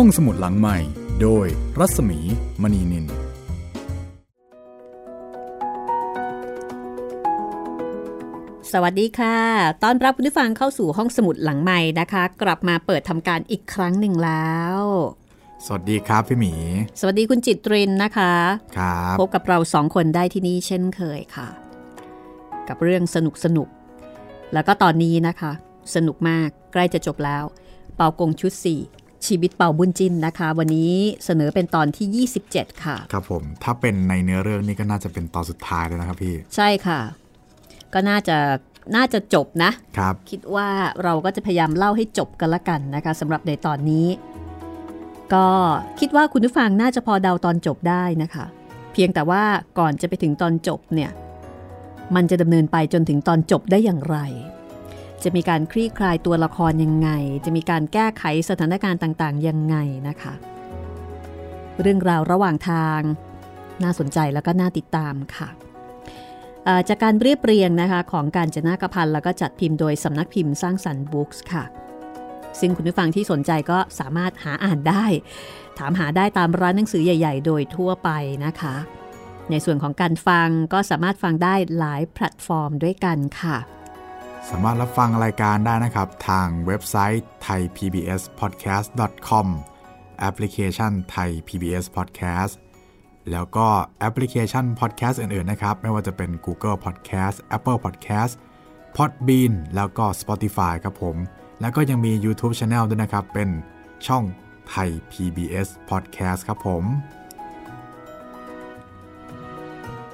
ห้องสมุดหลังใหม่ โดยรัศมีมณีนิน สวัสดีค่ะต้อนรับคุณผู้ฟังเข้าสู่ห้องสมุดหลังใหม่นะคะ กลับมาเปิดทำการอีกครั้งหนึ่งแล้ว สวัสดีครับพี่หมี สวัสดีคุณจิตรินนะคะ ครับ พบกับเราสองคนได้ที่นี่เช่นเคยค่ะ กับเรื่องสนุกสนุกๆแล้วก็ตอนนี้นะคะ สนุกมากใกล้จะจบแล้ว เป่ากงชุด4 ชีวิตเป่าบุญจินนะคะ วันนี้เสนอเป็นตอนที่ 27 ค่ะ ครับผม ถ้าเป็นในเนื้อเรื่องนี่ก็น่าจะเป็นตอนสุดท้ายแล้วนะครับพี่ ใช่ค่ะ ก็น่าจะน่าจะจบนะครับ คิดว่าเราก็จะพยายามเล่าให้จบกันละกันนะคะสำหรับในตอนนี้ ก็คิดว่าคุณผู้ฟังน่าจะพอเดาตอนจบได้นะคะ เพียงแต่ว่าก่อนจะไปถึงตอนจบเนี่ย มันจะดำเนินไปจนถึงตอนจบได้อย่างไร จะมีการคลี่คลายตัวละครยังไง จะมีการแก้ไขสถานการณ์ต่างๆ ยังไงนะคะ เรื่องราวระหว่างทางน่าสนใจแล้วก็น่าติดตามค่ะจากการเรียบเรียงนะคะของการจนากพันแล้วก็จัดพิมพ์โดยสำนักพิมพ์สร้างสรรค์บุ๊กส์ค่ะ ซึ่งคุณผู้ฟังที่สนใจก็สามารถหาอ่านได้ ถามหาได้ตามร้านหนังสือใหญ่ ๆ โดยทั่วไปนะคะ ในส่วนของการฟังก็สามารถฟังได้หลายแพลตฟอร์มด้วยกันค่ะ สามารถรับฟังรายการได้นะครับ ทางเว็บไซต์ thaipbspodcast.com แอปพลิเคชัน Thai PBS Podcast แล้วก็แอปพลิเคชัน podcast อื่น ๆ นะครับ ไม่ว่าจะเป็น Google Podcast Apple Podcast Podbean แล้วก็ Spotify ครับผม แล้วก็ยังมี YouTube Channel ด้วยนะครับ เป็นช่อง Thai PBS Podcast ครับผม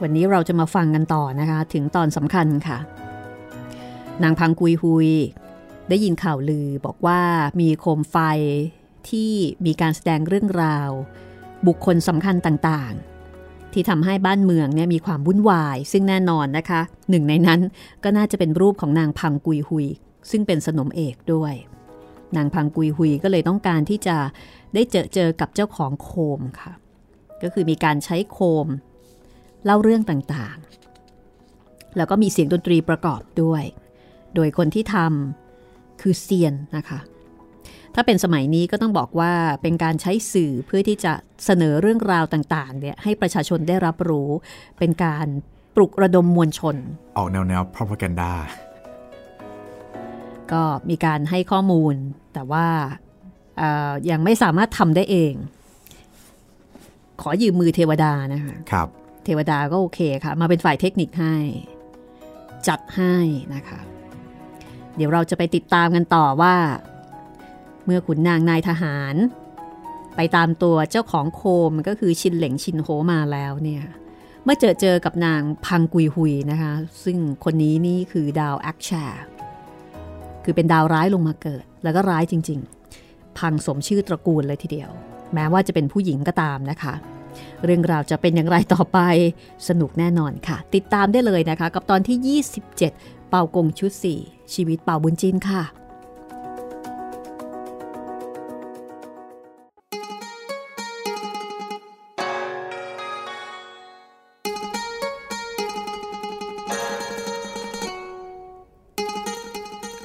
วันนี้เราจะมาฟังกันต่อนะคะ ถึงตอนสำคัญค่ะ นางพังกุยฮุย ได้ยินข่าวลือบอกว่ามีโคมไฟที่มีการแสดงเรื่องราว บุคคลสำคัญต่างๆ ที่ทำให้บ้านเมืองเนี่ยมีความวุ่นวาย ซึ่งแน่นอนนะคะ หนึ่งในนั้นก็น่าจะเป็นรูปของนางพังกุยฮุย ซึ่งเป็นสนมเอกด้วย นางพังกุยฮุยก็เลยต้องการที่จะได้เจอเจอกับเจ้าของโคมค่ะ ก็คือมีการใช้โคม เล่าเรื่องต่างๆ แล้วก็มีเสียงดนตรีประกอบด้วย โดยคนที่ทำคือเซียนนะคะ ถ้าเป็นสมัยนี้ก็ต้องบอกว่าเป็นการใช้สื่อเพื่อที่จะเสนอเรื่องราวต่างๆเนี่ยให้ประชาชนได้รับรู้ เป็นการปลุกระดมมวลชน ออกแนวแนว propaganda ก็มีการให้ข้อมูล แต่ว่าเอ่อยังไม่สามารถทำได้เอง ขอยืมมือเทวดานะคะครับ เทวดาก็โอเคค่ะ มาเป็นฝ่ายเทคนิคให้ จัดให้นะคะ เดี๋ยวเราจะไปติดตามกันต่อว่า เมื่อขุนนางนายทหาร ไปตามตัวเจ้าของโคมก็คือชินเหลงชินโฮมาแล้วเนี่ยเมื่อเจอเจอกับนางพังกุยฮุยนะคะ ซึ่งคนนี้นี่คือดาวแอคแชร์คือเป็นดาวร้ายลงมาเกิด แล้วก็ร้ายจริง ๆ พังสมชื่อตระกูลเลยทีเดียว แม้ว่าจะเป็นผู้หญิงก็ตามนะคะ เรื่องราวจะเป็นอย่างไรต่อไปสนุกแน่นอนค่ะ ติดตามได้เลยนะคะ กับตอนที่ 27 เปากงชุด4ชีวิตเปาบุ้นจิ้นค่ะ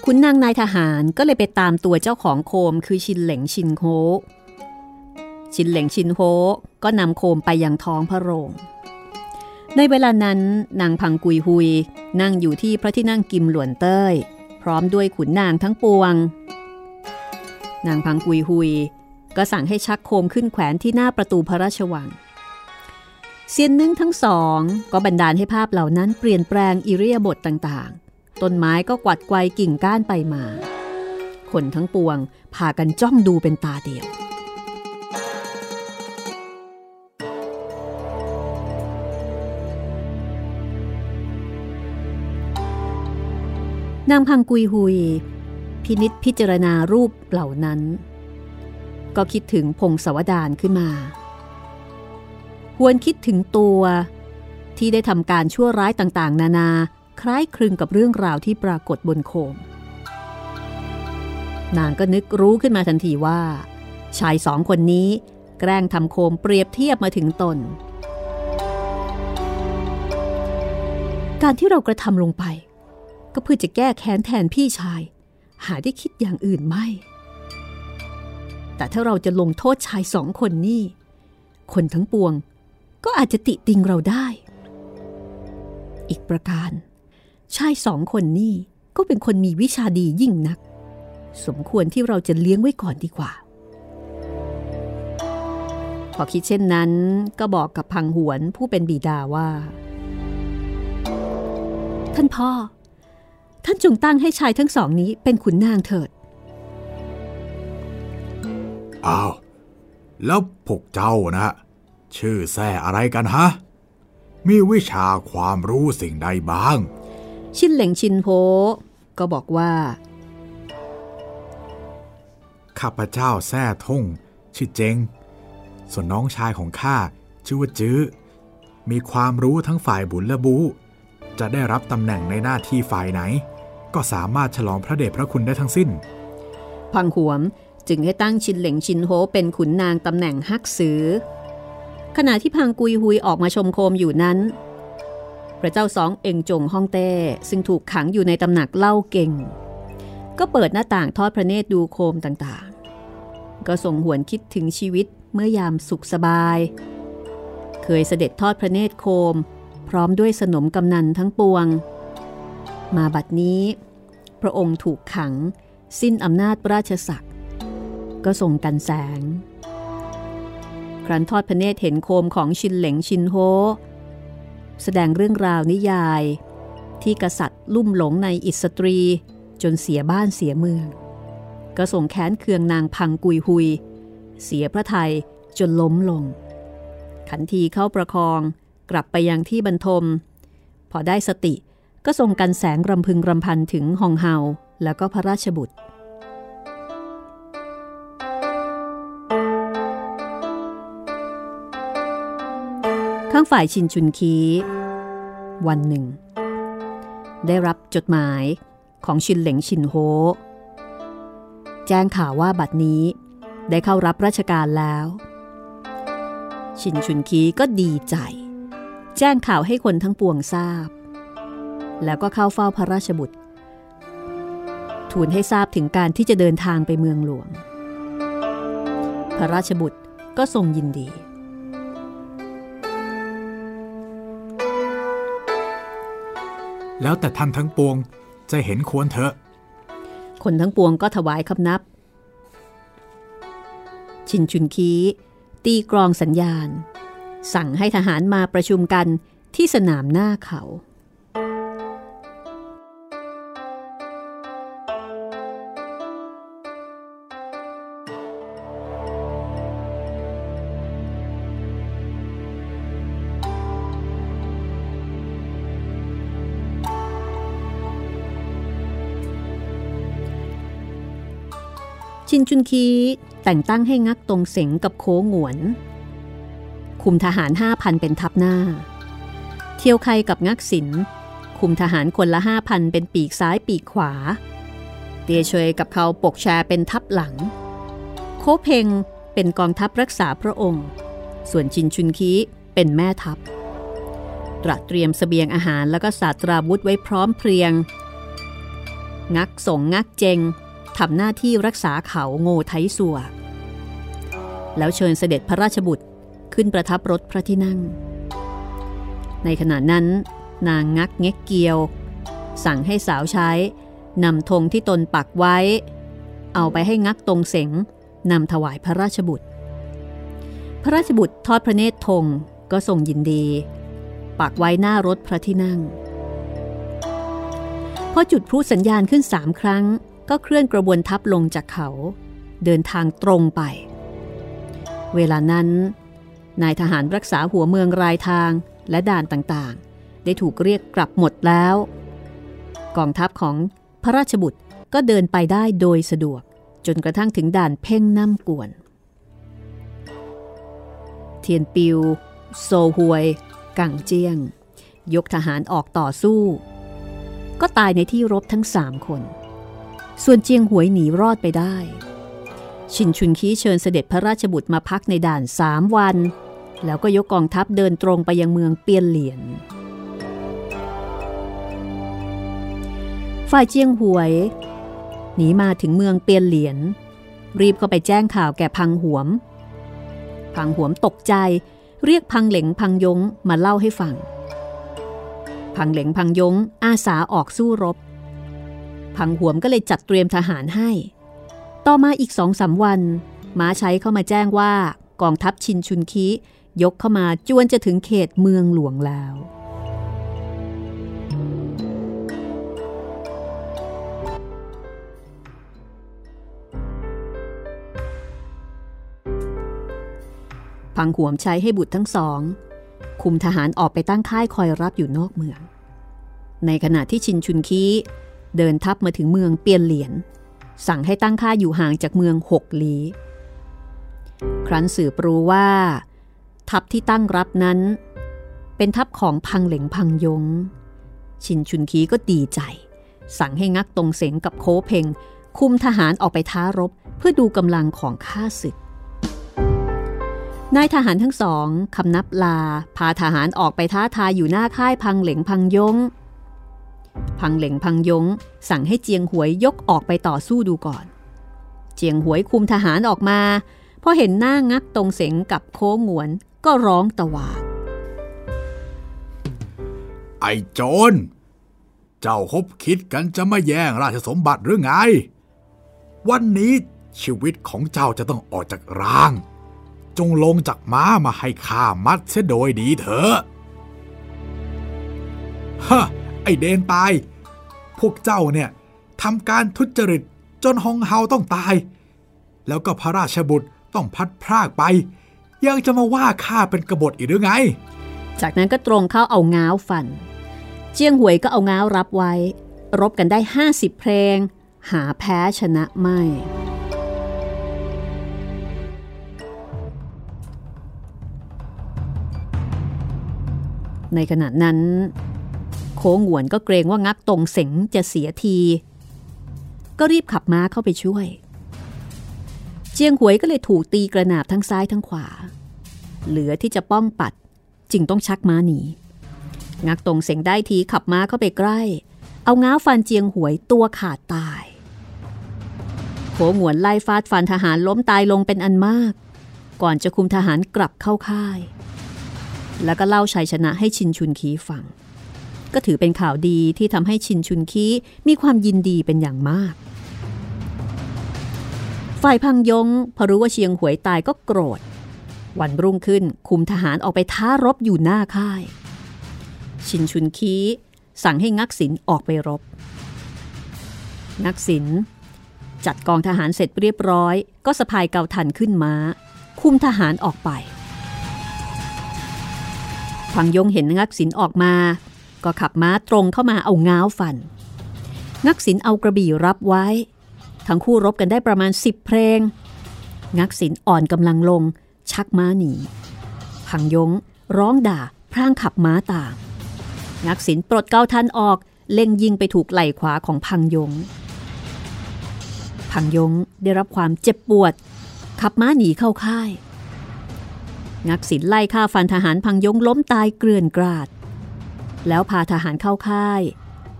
คุณนางนายทหารก็เลยไปตามตัวเจ้าของโคมคือชินเหลงชินโฮชินเหลงชินโฮก็นำโคมไปยังท้องพระโรง ในเวลานั้นนางพังกุยฮุย นั่งอยู่ที่พระที่นั่งกิมหลวนเต้ย พร้อมด้วยขุนนางทั้งปวง นางพังกุยฮุย ก็สั่งให้ชักโคมขึ้นแขวนที่หน้าประตูพระราชวังเซียนนึ่งทั้งสอง ก็บันดาลให้ภาพเหล่านั้นเปลี่ยนแปลงอิริยาบถต่างๆ ต้นไม้ก็กวัดไกวกิ่งก้านไปมา คนทั้งปวงพากันจ้องดูเป็นตาเดียว นางพังกุยฮุย พินิษพิจารณารูปเหล่านั้น ก็คิดถึงพงศวดารขึ้นมา หวนคิดถึงตัวที่ได้ทำการชั่วร้ายต่างๆ นานาคล้ายคลึงกับเรื่องราวที่ปรากฏบนโคม นางก็นึกรู้ขึ้นมาทันทีว่า ชายสองคนนี้แกล้งทำโคมเปรียบเทียบมาถึงตน การที่เรากระทำลงไป ก็เพื่อจะแก้แค้นแทนพี่ชาย หาได้คิดอย่างอื่นไม่ แต่ถ้าเราจะลงโทษชายสองคนนี่ คนทั้งปวง ก็อาจจะติติงเราได้ อีกประการ ชายสองคนนี่ก็เป็นคนมีวิชาดียิ่งนัก สมควรที่เราจะเลี้ยงไว้ก่อนดีกว่า พอคิดเช่นนั้นก็บอกกับพังหวนผู้เป็นบิดาว่า ท่านพ่อ ท่านจงตั้งให้ชายทั้งสองนี้เป็นขุนนางเถิด อ้าว แล้วพวกเจ้านะ ชื่อแซ่อะไรกันฮะ มีวิชาความรู้สิ่งใดบ้าง ชินเหล่งชินโพก็บอกว่า ข้าพเจ้าแซ่ท่ง ชื่อเจง ส่วนน้องชายของข้าชื่อว่าจื้อ มีความรู้ทั้งฝ่ายบุญและบูจะได้รับตำแหน่งในหน้าที่ฝ่ายไหน ก็สามารถฉลองพระเดชพระคุณได้ทั้งสิ้น พังหวมจึงให้ตั้งชินเหล่งชินโฮเป็นขุนนางตำแหน่งฮักซือ ขณะที่พังกุยฮุยออกมาชมโคมอยู่นั้น พระเจ้าสองเองจงฮ่องเต้ซึ่งถูกขังอยู่ในตำหนักเล่าเก่ง ก็เปิดหน้าต่างทอดพระเนตรดูโคมต่างๆ ก็ส่งหวนคิดถึงชีวิตเมื่อยามสุขสบาย เคยเสด็จทอดพระเนตรโคม พร้อมด้วยสนมกำนันทั้งปวง มาบัดนี้ พระองค์ถูกขัง สิ้นอำนาจราชศักดิ์ก็ทรงกันแสง ครั้นทอดพระเนตรเห็นโคมของชินเหลงชินโฮ แสดงเรื่องราวนิยาย ที่กษัตริย์ลุ่มหลงในอิสตรี จนเสียบ้านเสียเมือง ก็ทรงแค้นเคืองนางพังกุยหุย เสียพระทัยจนล้มลง ขันทีเข้าประคองกลับไปยังที่บรรทม พอได้สติ ก็ส่งกันแสงรำพึงรำพันถึงฮองเฮาแล้วก็พระราชบุตร ข้างฝ่ายชินชุนคี วันหนึ่ง ได้รับจดหมายของชินเหลงชินโฮ แจ้งข่าวว่าบัดนี้ได้เข้ารับราชการแล้ว ชินชุนคีก็ดีใจ แจ้งข่าวให้คนทั้งปวงทราบ แล้วก็เข้าเฝ้าพระราชบุตร ทูลให้ทราบถึงการที่จะเดินทางไปเมืองหลวง พระราชบุตรก็ทรงยินดี แล้วแต่ท่านทั้งปวงจะเห็นควรเถอะ คนทั้งปวงก็ถวายคำนับ ชินชุนคีตีกรองสัญญาณ สั่งให้ทหารมาประชุมกันที่สนามหน้าเขา ชินจุนคีแต่งตั้งให้งักตรงเสงกับโคงวน คุมทหารห้าพันเป็นทัพหน้า เที่ยวไคกับงักศิลคุมทหารคนละห้าพันเป็นปีกซ้ายปีกขวา เตียเชยกับเขาปกแชเป็นทัพหลัง โคเพงเป็นกองทัพรักษาพระองค์ ส่วนชินชุนคีเป็นแม่ทัพตระเตรียมสเสบียงอาหารแล้วก็ศาสตราวุธไว้พร้อมเพรียง งักส่งงักเจง ทำหน้าที่รักษาเขาโง่ไทสัว แล้วเชิญเสด็จพระราชบุตรขึ้นประทับรถพระที่นั่ง ในขณะนั้น นางงักเง็กเกียว สั่งให้สาวใช้นำธงที่ตนปักไว้ เอาไปให้งักตรงเสงนำถวายพระราชบุตร พระราชบุตรทอดพระเนตรธงก็ทรงยินดี ปักไว้หน้ารถพระที่นั่ง พอจุดพลุสัญญาณขึ้นสามครั้ง ก็เคลื่อนกระบวนทัพลงจากเขา เดินทางตรงไป เวลานั้น นายทหารรักษาหัวเมืองรายทางและด่านต่างๆ ได้ถูกเรียกกลับหมดแล้ว กองทัพของพระราชบุตรก็เดินไปได้โดยสะดวก จนกระทั่งถึงด่านเพ่งน้ำกวน เทียนปิว โซฮวย กังเจียง ยกทหารออกต่อสู้ ก็ตายในที่รบทั้งสามคน ส่วนเจียงหวยหนีรอดไปได้ ชินชุนคีเชิญเสด็จพระราชบุตรมาพักในด่านสามวัน แล้วก็ยกกองทัพเดินตรงไปยังเมืองเปียนเหลียน ฝ่ายเจียงหวยหนีมาถึงเมืองเปียนเหลียน รีบก็ไปแจ้งข่าวแก่พังหวม พังหวมตกใจ เรียกพังเหลงพังยงมาเล่าให้ฟัง พังเหลงพังยงอาสาออกสู้รบ พังหวมก็เลยจัดเตรียมทหารให้ ต่อมาอีกสองสาวันม้าใช้เข้ามาแจ้งว่ากองทัพชินชุนคียกเข้ามาจวนจะถึงเขตเมืองหลวงแล้วพังหวมใช้ให้บุตรทั้งสอง คุมทหารออกไปตั้งค่ายคอยรับอยู่นอกเมือง ในขณะที่ชินชุนคี เดินทัพมาถึงเมืองเปียนเหลียน สั่งให้ตั้งค่าอยู่ห่างจากเมืองหกลี้ ครั้นสืบรู้ว่า ทัพที่ตั้งรับนั้น เป็นทัพของพังเหลงพังยง ชินชุนคีก็ดีใจ สั่งให้งักตรงเสงกับโคเพงคุมทหารออกไปท้ารบเพื่อดูกำลังของข้าศึกนายทหารทั้งสองคำนับลา พาทหารออกไปท้าทายอยู่หน้าค่ายพังเหลงพังยง พังเหลงพังยง สั่งให้เจียงหวยยกออกไปต่อสู้ดูก่อน เจียงหวยคุมทหารออกมาพอเห็นหน้างักตรงเสงกับโค้งวนก็ร้องตะวาด ไอ้โจร เจ้าคบคิดกันจะมาแย่งราชสมบัติหรือไง วันนี้ชีวิตของเจ้าจะต้องออกจากร่าง จงลงจากม้ามาให้ข้ามัดเสียโดยดีเถอะฮะ ไอเดนตายพวกเจ้าเนี่ยทำการทุจริตจนฮองเฮาต้องตาย แล้วก็พระราชบุตรต้องพัดพรากไป ยังจะมาว่าข้าเป็นกบฏอีกหรือไง จากนั้นก็ตรงเข้าเอาง้าวฟัน เจียงหวยก็เอาง้าวรับไว้ รบกันได้ 50 เพลง หาแพ้ชนะไม่ ในขณะนั้น ค้งหวนก็เกรงว่างักตรงเสงจะเสียที ก็รีบขับม้าเข้าไปช่วย เจียงหวยก็เลยถูกตีกระนาบทั้งซ้ายทั้งขวา เหลือที่จะป้องปัดจึงต้องชักม้าหนี งักตรงเสงได้ทีขับม้าเข้าไปใกล้ เอาง้าฟันเจียงหวยตัวขาดตาย โขหวนไล่ฟาดฟันทหารล้มตายลงเป็นอันมาก ก่อนจะคุมทหารกลับเข้าค่าย แล้วก็เล่าชัยชนะให้ชินชุนคีฟัง ก็ถือเป็นข่าวดีที่ทำให้ชินชุนคีมีความยินดีเป็นอย่างมาก ฝ่ายพังยงพอรู้ว่าเชียงหวยตายก็โกรธ วันรุ่งขึ้นคุมทหารออกไปท้ารบอยู่หน้าค่าย ชินชุนคีสั่งให้งักศินออกไปรบงักศินจัดกองทหารเสร็จเรียบร้อย ก็สะพายเกาทันขึ้นมา้า คุมทหารออกไปพังยงเห็นงักศินออกมา ก็ขับม้าตรงเข้ามาเอาง้าวฟัน งักศินเอากระบี่รับไว้ ทั้งคู่รบกันได้ประมาณสิบเพลง งักศินอ่อนกำลังลง ชักม้าหนีพังยงร้องด่าพร่างขับม้าตาม งักศินปลดเกาทันออกเล็งยิงไปถูกไหล่ขวาของพังยง พังยงได้รับความเจ็บปวด ขับม้าหนีเข้าค่าย งักศิลไล่ฆ่าฟันทหารพังยงล้มตายเกลื่อนกราด แล้วพาทหารเข้าค่าย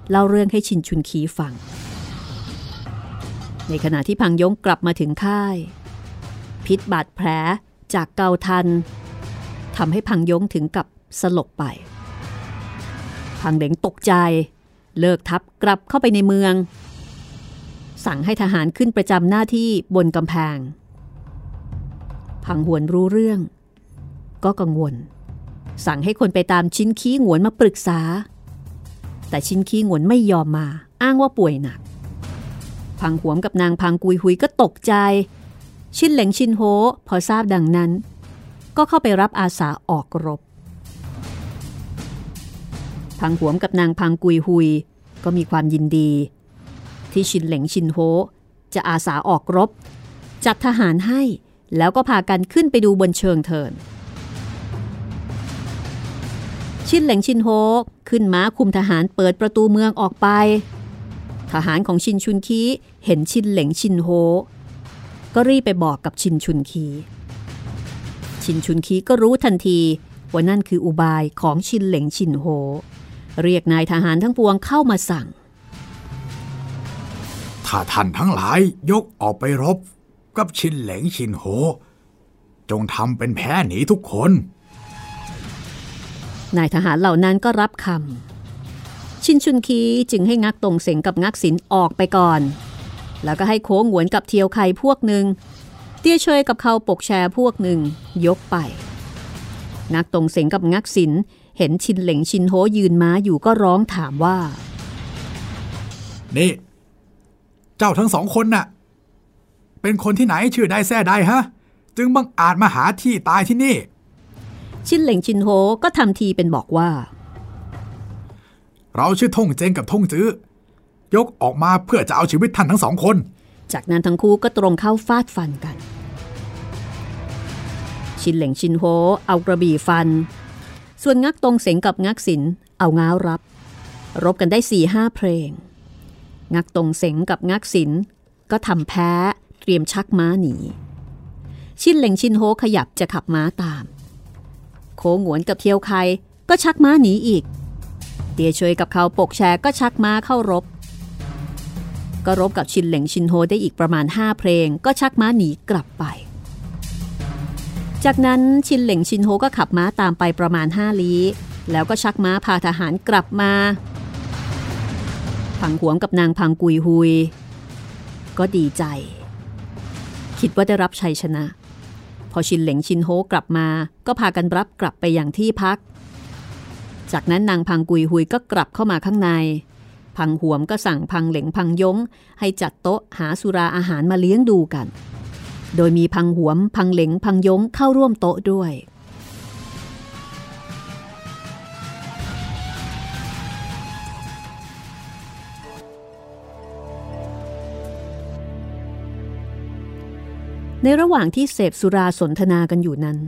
เล่าเรื่องให้ชินชุนคีฟัง ในขณะที่พังยงกลับมาถึงค่าย พิษบาดแผลจากเกาทันทำให้พังยงถึงกับสลบไป พังเดงตกใจ เลิกทับกลับเข้าไปในเมือง สั่งให้ทหารขึ้นประจำหน้าที่บนกำแพง พังหวนรู้เรื่อง ก็กังวล สั่งให้คนไปตามชิ้นขี้หงวนมาปรึกษา แต่ชิ้นขี้หงวนไม่ยอมมา อ้างว่าป่วยหนัก พังหวมกับนางพังกุยหุยก็ตกใจ ชินเหลงชินโฮพอทราบดังนั้น ก็เข้าไปรับอาสาออกรบ พังหวมกับนางพังกุยหุย ก็มีความยินดี ที่ชินเหลงชินโฮจะอาสาออกรบ จัดทหารให้แล้วก็พากันขึ้นไปดูบนเชิงเทิน ชินเหลงชินโฮขึ้นม้าคุมทหารเปิดประตูเมืองออกไป ทหารของชินชุนคีเห็นชินเหลงชินโฮก็รีบไปบอกกับชินชุนคี ชินชุนคีก็รู้ทันทีว่านั่นคืออุบายของชินเหลงชินโฮเรียกนายทหารทั้งปวงเข้ามาสั่ง ถ้าท่านทั้งหลายยกออกไปรบ กับชินเหลงชินโฮจงทำเป็นแพ้หนีทุกคน นายทหารเหล่านั้นก็รับคำ ชินชุนคีจึงให้งักตรงเสงกับงักสินออกไปก่อน แล้วก็ให้โค้งหวนกับเทียวไคพวกหนึ่ง เตี้ยเชยกับเขาปกแชร์พวกหนึ่งยกไป งักตรงเสงกับงักสินเห็นชินเหลงชินโฮยืนม้าอยู่ก็ร้องถามว่า นี่ เจ้าทั้งสองคนน่ะ เป็นคนที่ไหนชื่อได้แซ่ได้ฮะ จึงบังอาจมาหาที่ตายที่นี่ ชินเหล่งชินโฮก็ทำทีเป็นบอกว่า เราชื่อท่งเจงกับท่งจื้อยกออกมาเพื่อจะเอาชีวิตท่านทั้งสองคน จากนั้นทั้งคู่ก็ตรงเข้าฟาดฟันกัน ชินเหล่งชินโฮเอากระบี่ฟัน ส่วนงักตรงเสงกับงักสินเอาง้าวรับ รบกันได้สี่ห้าเพลง งักตรงเสงกับงักสินก็ทำแพ้เตรียมชักม้าหนี ชินเหล่งชินโฮขยับจะขับม้าตาม โค้งหวนกับเทียวไคก็ชักม้าหนีอีก เตียเชยกับเขาปกแชก็ชักม้าเข้ารบ ก็รบกับชินเหล่งชินโฮได้อีกประมาณ 5 เพลง ก็ชักม้าหนีกลับไป จากนั้นชินเหล่งชินโฮก็ขับม้าตามไปประมาณ 5 ลี้ แล้วก็ชักม้าพาทหารกลับมาพังหวงกับนางพังกุยฮุย ก็ดีใจ คิดว่าได้รับชัยชนะ พอชินเหลงชินโฮกลับมา ก็พากันรับกลับไปอย่างที่พัก จากนั้นนางพังกุยฮุยก็กลับเข้ามาข้างใน พังหวมก็สั่งพังเหลงพังยง ให้จัดโต๊ะหาสุราอาหารมาเลี้ยงดูกัน โดยมีพังหวม พังเหลงพังยงเข้าร่วมโต๊ะด้วย ในระหว่างที่เสพสุราสนทนากันอยู่นั้น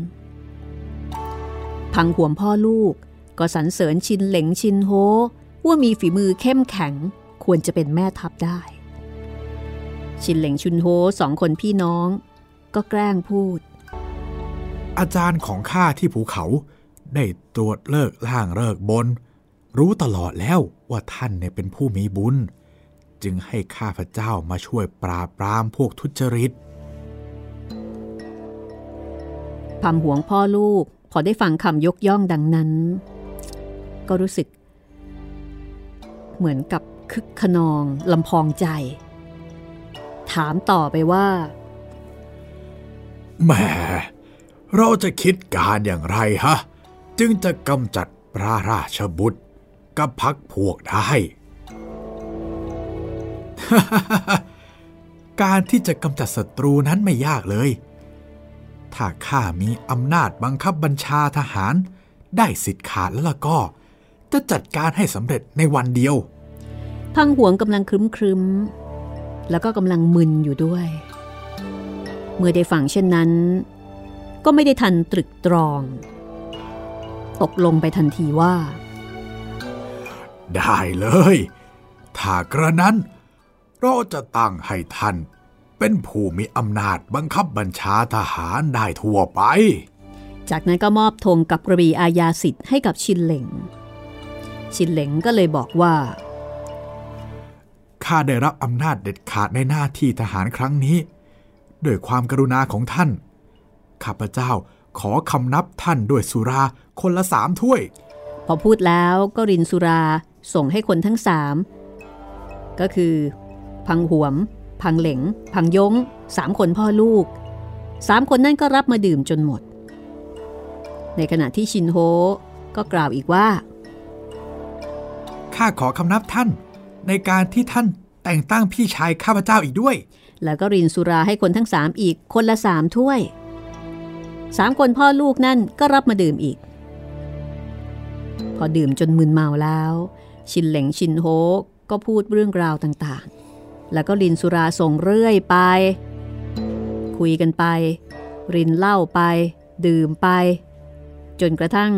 พังหวมพ่อลูกก็สรรเสริญชินเหลงชินโฮว่ามีฝีมือเข้มแข็งควรจะเป็นแม่ทัพได้ ชินเหลงชุนโฮสองคนพี่น้อง ก็แกล้งพูด อาจารย์ของข้าที่ภูเขาได้ตรวจเลิกล่างเลิกบน รู้ตลอดแล้วว่าท่านเนี่ยเป็นผู้มีบุญ จึงให้ข้าพเจ้ามาช่วยปราบปรามพวกทุจริต พำหวงพ่อลูก พอได้ฟังคำยกย่องดังนั้น ก็รู้สึก เหมือนกับคึกขนองลำพองใจ ถามต่อไปว่าแหมเราจะคิดการอย่างไรฮะ จึงจะกำจัดพระราชบุตรกับพักพวกได้ การที่จะกำจัดศัตรูนั้นไม่ยากเลย ถ้าข้ามีอำนาจบังคับบัญชาทหาร ได้สิทธิ์ขาดแล้วล่ะก็ จะจัดการให้สำเร็จในวันเดียว พังหวงกำลังครึ้มครึมๆแล้วก็กำลังมึนอยู่ด้วย เมื่อได้ฟังเช่นนั้น ก็ไม่ได้ทันตรึกตรอง ตกลงไปทันทีว่า ได้เลย ถ้ากระนั้น เราจะตั้งให้ท่าน เป็นผู้มีอำนาจบังคับบัญชาทหารได้ทั่วไป จากนั้นก็มอบธงกับกระบี่อาญาสิทธิ์ให้กับชินเหลงชินเหลงก็เลยบอกว่า ข้าได้รับอำนาจเด็ดขาดในหน้าที่ทหารครั้งนี้ ด้วยความกรุณาของท่าน ข้าพเจ้าขอคำนับท่านด้วยสุราคนละสามถ้วย พอพูดแล้วก็รินสุราส่งให้คนทั้งสามก็คือ พังหวม พังเหลงพังยงสามคนพ่อลูกสามคนนั่นก็รับมาดื่มจนหมด ในขณะที่ชินโฮก็กล่าวอีกว่า ข้าขอคำนับท่านในการที่ท่านแต่งตั้งพี่ชายข้าพเจ้าอีกด้วย แล้วก็รินสุราให้คนทั้งสามอีกคนละสามถ้วยสามคนพ่อลูกนั่นก็รับมาดื่มอีก พอดื่มจนมึนเมาแล้ว ชินเหลงชินโฮก็พูดเรื่องราวต่างๆ แล้วก็รินสุราส่งเรื่อยไป คุยกันไป รินเหล้าไป ดื่มไป จนกระทั่ง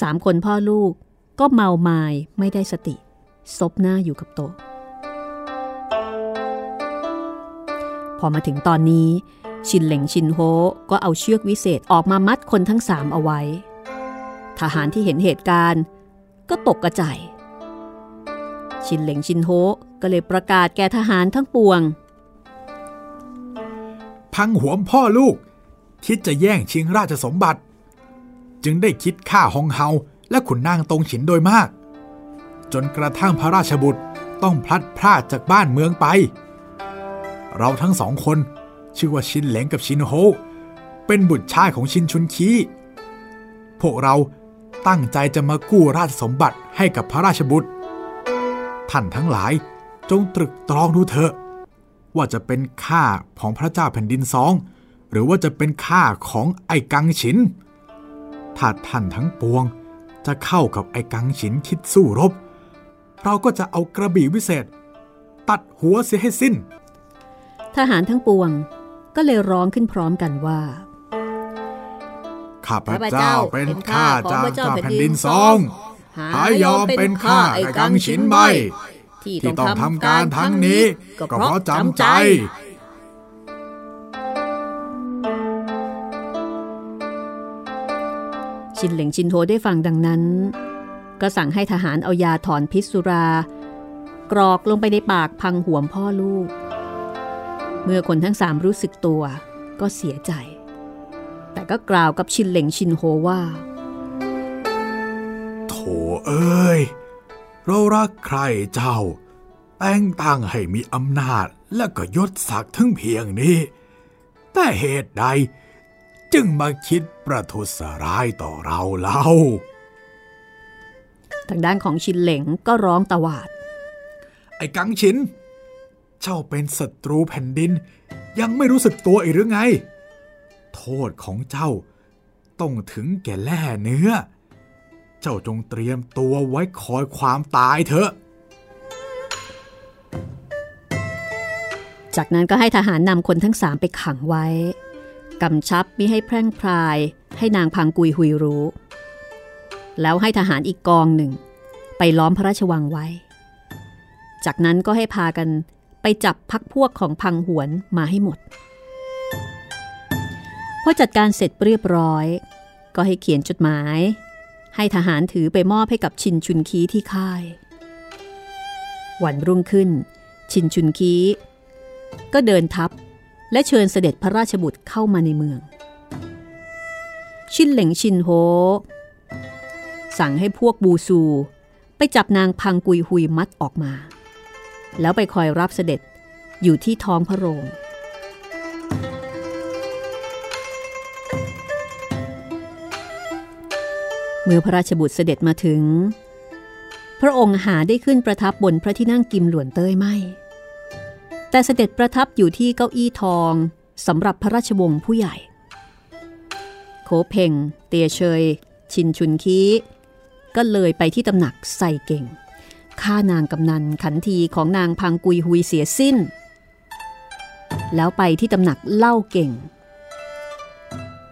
สามคนพ่อลูกก็เมาไมา้ไม่ได้สติ ซบหน้าอยู่กับโต๊ะ พอมาถึงตอนนี้ชินเหลงชินโฮก็เอาเชือกวิเศษออกมามัดคนทั้งสามเอาไว้ ทหารที่เห็นเหตุการณ์ ก็ตกกระจายชินเหลงชินโฮ ก็เลยประกาศแก่ทหารทั้งปวง พังหวมพ่อลูก คิดจะแย่งชิงราชสมบัติ จึงได้คิดฆ่าฮองเฮาและขุนนางตรงฉินโดยมาก จนกระทั่งพระราชบุตรต้องพลัดพรากจากบ้านเมืองไป เราทั้งสองคนชื่อว่าชินเหลงกับชินโฮเป็นบุตรชายของชินชุนคีพวกเราตั้งใจจะมากู้ราชสมบัติให้กับพระราชบุตร ท่านทั้งหลาย จงตรึกตรองดูเถอะ ว่าจะเป็นข้าของพระเจ้าแผ่นดินสอง หรือว่าจะเป็นข้าของไอ้กังฉิน ถ้าท่านทั้งปวงจะเข้ากับไอ้กังฉินคิดสู้รบ เราก็จะเอากระบี่วิเศษ ตัดหัวเสียให้สิ้น ทหารทั้งปวงก็เลยร้องขึ้นพร้อมกันว่าข้าพเจ้าเป็นข้าจากเจ้าแผ่นดินสอง หายยอมเป็นข้าไอ้กังฉินไม่ ที่ที่ต้องทำการทั้งนี้ ก็เพราะจำใจ ชินเหลงชินโฮได้ฟังดังนั้น ก็สั่งให้ทหารเอายาถอนพิษสุรา กรอกลงไปในปากพังหวมพ่อลูก เมื่อคนทั้งสามรู้สึกตัว ก็เสียใจ แต่ก็กล่าวกับชินเหลงชินโฮว่า โถเอ้ย เรารักใครเจ้า แต่งตั้งให้มีอำนาจและก็ยศศักดิ์ถึงเพียงนี้ แต่เหตุใดจึงมาคิดประทุษร้ายต่อเราเล่า ทางด้านของชินเหลงก็ร้องตวาด ไอ้กังฉิน เจ้าเป็นศัตรูแผ่นดิน ยังไม่รู้สึกตัวอีกหรือไง โทษของเจ้าต้องถึงแก่แล่เนื้อ เจ้าจงเตรียมตัวไว้คอยความตายเถอะ จากนั้นก็ให้ทหารนำคนทั้งสามไปขังไว้ กำชับมิให้แพร่งพราย ให้นางพังกุยหุยรู้ แล้วให้ทหารอีกกองหนึ่ง ไปล้อมพระราชวังไว้ จากนั้นก็ให้พากันไปจับพักพวกของพังหวนมาให้หมดพอจัดการเสร็จเรียบร้อย ก็ให้เขียนจดหมาย ให้ทหารถือไปมอบให้กับชินชุนคีที่ค่าย วันรุ่งขึ้น ชินชุนคีก็เดินทัพ และเชิญเสด็จพระราชบุตรเข้ามาในเมือง ชินเหลงชินโฮ สั่งให้พวกบูซู ไปจับนางพังกุยหุยมัดออกมา แล้วไปคอยรับเสด็จอยู่ที่ท้องพระโรง เมื่อพระราชบุตรเสด็จมาถึง พระองค์หาได้ขึ้นประทับบนพระที่นั่งกิมหลวนเต้ยไม่ แต่เสด็จประทับอยู่ที่เก้าอี้ทองสำหรับพระราชวงศ์ผู้ใหญ่ โคเพ่ง เตียเชย ชินชุนคีก็เลยไปที่ตำหนักใส่เก่งฆ่านางกำนันขันทีของนางพังกุยหุยเสียสิ้น แล้วไปที่ตำหนักเล่าเก่ง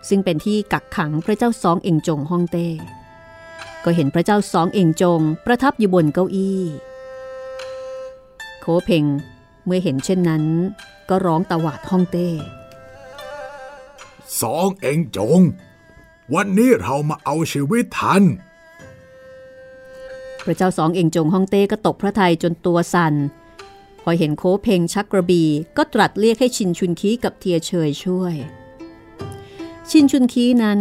ซึ่งเป็นที่กักขังพระเจ้าซองเองจงฮ่องเต้ ก็เห็นพระเจ้าซองเองจงประทับอยู่บนเก้าอี้ โคเพ่งเมื่อเห็นเช่นนั้น ก็ร้องตวาดฮ่องเต้สองเองจง วันนี้เรามาเอาชีวิตทัน พระเจ้าสองเองจงฮ่องเต้ก็ตกพระทัยจนตัวสัน่นพอเห็นโคเพงชักกระบีก็ตรัสเรียกให้ชินชุนคีกับเทียเชยช่วย ชินชุนคีนั้น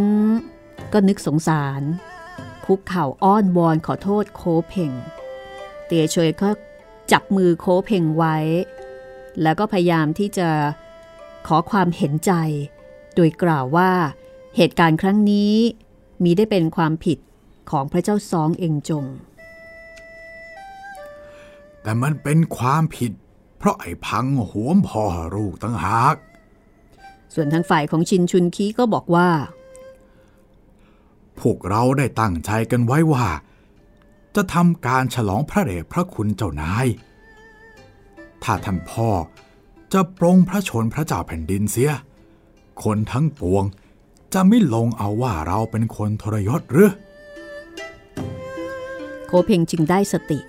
ก็นึกสงสาร คุกเข่าอ้อนวอนขอโทษโคเพงเตียเชยก็จับมือโคเพงไว้ แล้วก็พยายามที่จะขอความเห็นใจ โดยกล่าวว่าเหตุการณ์ครั้งนี้มีได้เป็นความผิดของพระเจ้าซองเองจง แต่มันเป็นความผิด เพราะไอ้พังหวมพ่อลูกตั้งหาก ส่วนทางฝ่ายของชินชุนคีก็บอกว่า พวกเราได้ตั้งใจกันไว้ว่า จะทำการฉลองพระเดชพระคุณเจ้านาย ถ้าท่านพ่อจะปรงพระชนพระเจ้าแผ่นดินเสีย คนทั้งปวงจะไม่ลงเอาว่าเราเป็นคนทรยศหรือ โคเพงจึงได้สติ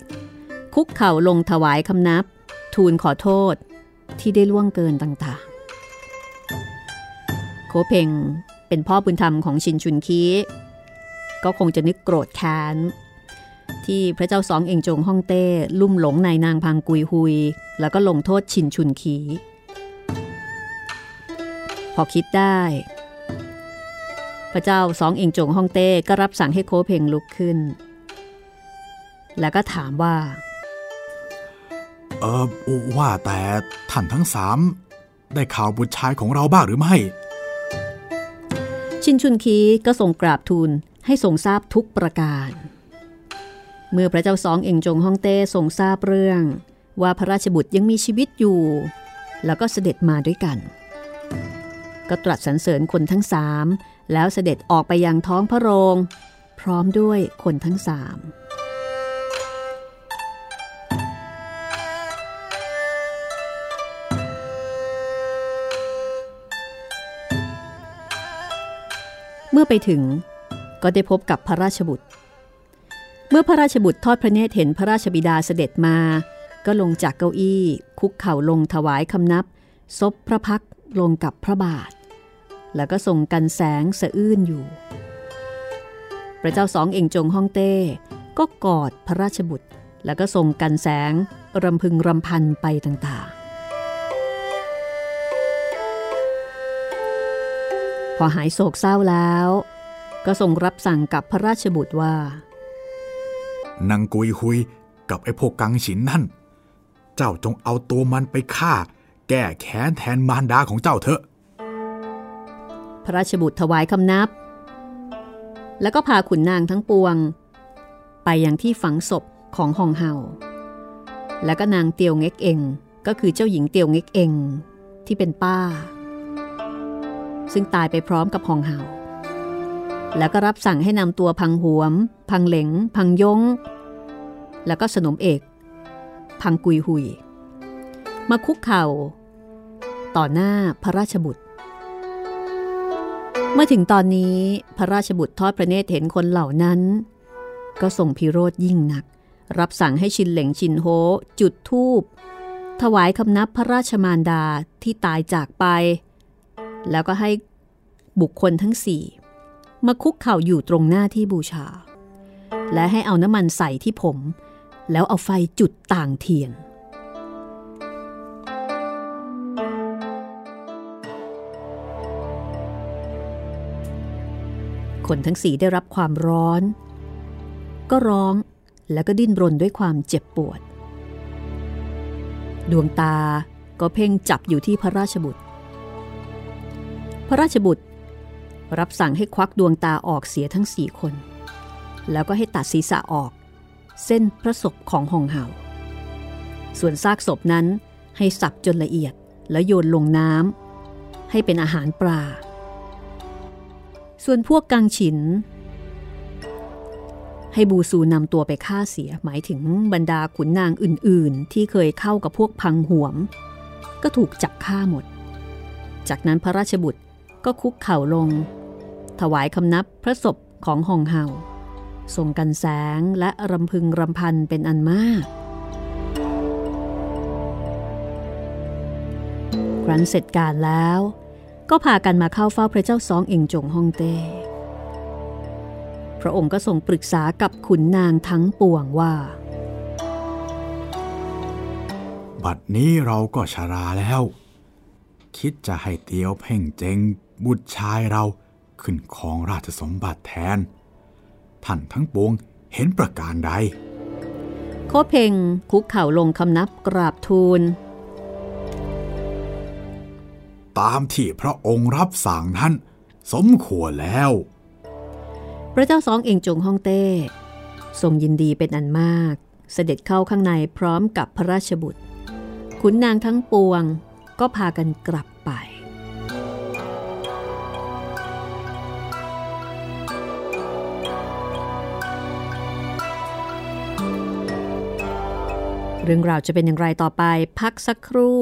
คุกเข่าลงถวายคำนับ ทูลขอโทษที่ได้ล่วงเกินต่างๆ โคเพงเป็นพ่อบุญธรรมของชินชุนคี ก็คงจะนึกโกรธแค้นที่พระเจ้าสองเองจงฮ่องเต้ ลุ่มหลงในนางพังกุยฮุย แล้วก็ลงโทษชินชุนคีพอคิดได้ พระเจ้าสองเองจงฮ่องเต้ก็รับสั่งให้โคเพงลุกขึ้น แล้วก็ถามว่า เออว่าแต่ท่านทั้งสามได้ข่าวบุตรชายของเราบ้างหรือไม่ ชินชุนคีก็ส่งกราบทูล ให้ทรงทราบทุกประการ เมื่อพระเจ้าสองเองจงฮ่องเต้ทรงทราบเรื่อง ว่าพระราชบุตรยังมีชีวิตอยู่ แล้วก็เสด็จมาด้วยกัน ก็ตรัสสรรเสริญคนทั้งสามแล้วเสด็จออกไปยังท้องพระโรง พร้อมด้วยคนทั้งสามเมื่อไปถึง ก็ได้พบกับพระราชบุตร เมื่อพระราชบุตรทอดพระเนตรเห็นพระราชบิดาเสด็จมา ก็ลงจากเก้าอี้ คุกเข่าลงถวายคำนับ ซบพระพักลงกับพระบาท แล้วก็ส่งกันแสงสะอื้นอยู่ พระเจ้าสองเอ่งจงฮ่องเต้ ก็กอดพระราชบุตร แล้วก็ส่งกันแสงรำพึงรำพันไปต่างๆ พอหายโศกเศร้าแล้ว ก็ทรงรับสั่งกับพระราชบุตรว่านางกุยหุยกับไอ้พวกกังฉินนั่น เจ้าจงเอาตัวมันไปฆ่า แก้แค้นแทนมารดาของเจ้าเถอะ พระราชบุตรถวายคำนับ แล้วก็พาขุนนางทั้งปวง ไปยังที่ฝังศพของฮองเฮาแล้วก็นางเตียวเง็กเองก็คือเจ้าหญิงเตียวเง็กเองที่เป็นป้า ซึ่งตายไปพร้อมกับฮองเฮา แล้วก็รับสั่งให้นำตัวพังหวม พังเหลง พังยง แล้วก็สนมเอก พังกุยหุย มาคุกเข่า ต่อหน้าพระราชบุตร เมื่อถึงตอนนี้พระราชบุตรทอดพระเนตรเห็นคนเหล่านั้น ก็ส่งพิโรธยิ่งหนัก รับสั่งให้ชินเหลงชินโฮจุดธูปถวายคำนับพระราชมารดาที่ตายจากไป แล้วก็ให้บุคคลทั้งสี่ มาคุกเข่าอยู่ตรงหน้าที่บูชา และให้เอาน้ำมันใส่ที่ผม แล้วเอาไฟจุดต่างเทียน คนทั้งสี่ได้รับความร้อน ก็ร้องแล้วก็ดิ้นรนด้วยความเจ็บปวด ดวงตาก็เพ่งจับอยู่ที่พระราชบุตร พระราชบุตร รับสั่งให้ควักดวงตาออกเสียทั้งสี่คน แล้วก็ให้ตัดศีรษะออก เส้นพระศพของหองเห่า ส่วนซากศพนั้นให้สับจนละเอียดแล้วโยนลงน้ำให้เป็นอาหารปลา ส่วนพวกกังฉิน ให้บูซูนำตัวไปฆ่าเสียหมายถึงบรรดาขุนนางอื่นๆ ที่เคยเข้ากับพวกพังหวม ก็ถูกจับฆ่าหมด จากนั้นพระราชบุตร ก็คุกเข่าลง ถวายคำนับพระศพของหองเฮาทรงกันแสงและรำพึงรำพันเป็นอันมาก ครั้นเสร็จการแล้ว ก็พากันมาเข้าเฝ้าพระเจ้าสองเองจงฮ่องเต้ พระองค์ก็ทรงปรึกษากับขุนนางทั้งปวงว่า บัดนี้เราก็ชราแล้ว คิดจะให้เตียวเพ่งเจง บุตรชายเราขึ้นครองราชสมบัติแทน ท่านทั้งปวงเห็นประการใด โคเพงคุกเข่าลงคำนับกราบทูล ตามที่พระองค์รับสั่งนั้นสมควรแล้ว พระเจ้าสองเองจงฮ่องเต้ ทรงยินดีเป็นอันมาก เสด็จเข้าข้างในพร้อมกับพระราชบุตร ขุนนางทั้งปวงก็พากันกลับ เรื่องราวจะเป็นอย่างไรต่อไป พักสักครู่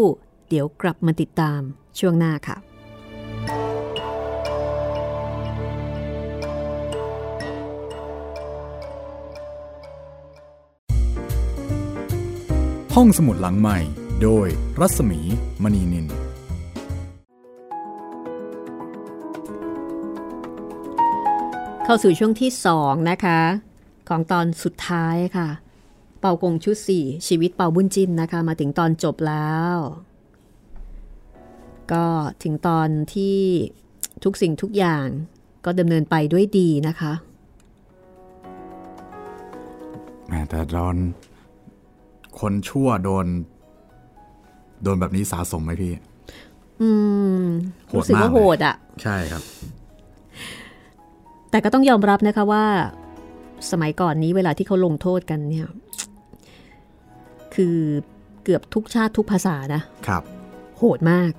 เดี๋ยวกลับมาติดตามช่วงหน้าค่ะ ห้องสมุดหลังใหม่ โดยรัศมีมณีนินเข้าสู่ช่วงที่สองนะคะ ของตอนสุดท้ายค่ะเป่ากงชุดสี่ชีวิตเป่าบุญจินนะคะ มาถึงตอนจบแล้ว ก็ถึงตอนที่ทุกสิ่งทุกอย่างก็ดำเนินไปด้วยดีนะคะแหมแต่โดนคนชั่วโดน โดนแบบนี้สะสมไหมพี่ อืมโหดรู้สึกว่าากเลยโหดอะใช่ครับ แต่ก็ต้องยอมรับนะคะว่า สมัยก่อนนี้เวลาที่เขาลงโทษกันเนี่ย คือเกือบทุกชาติทุกภาษานะครับ โหดมาก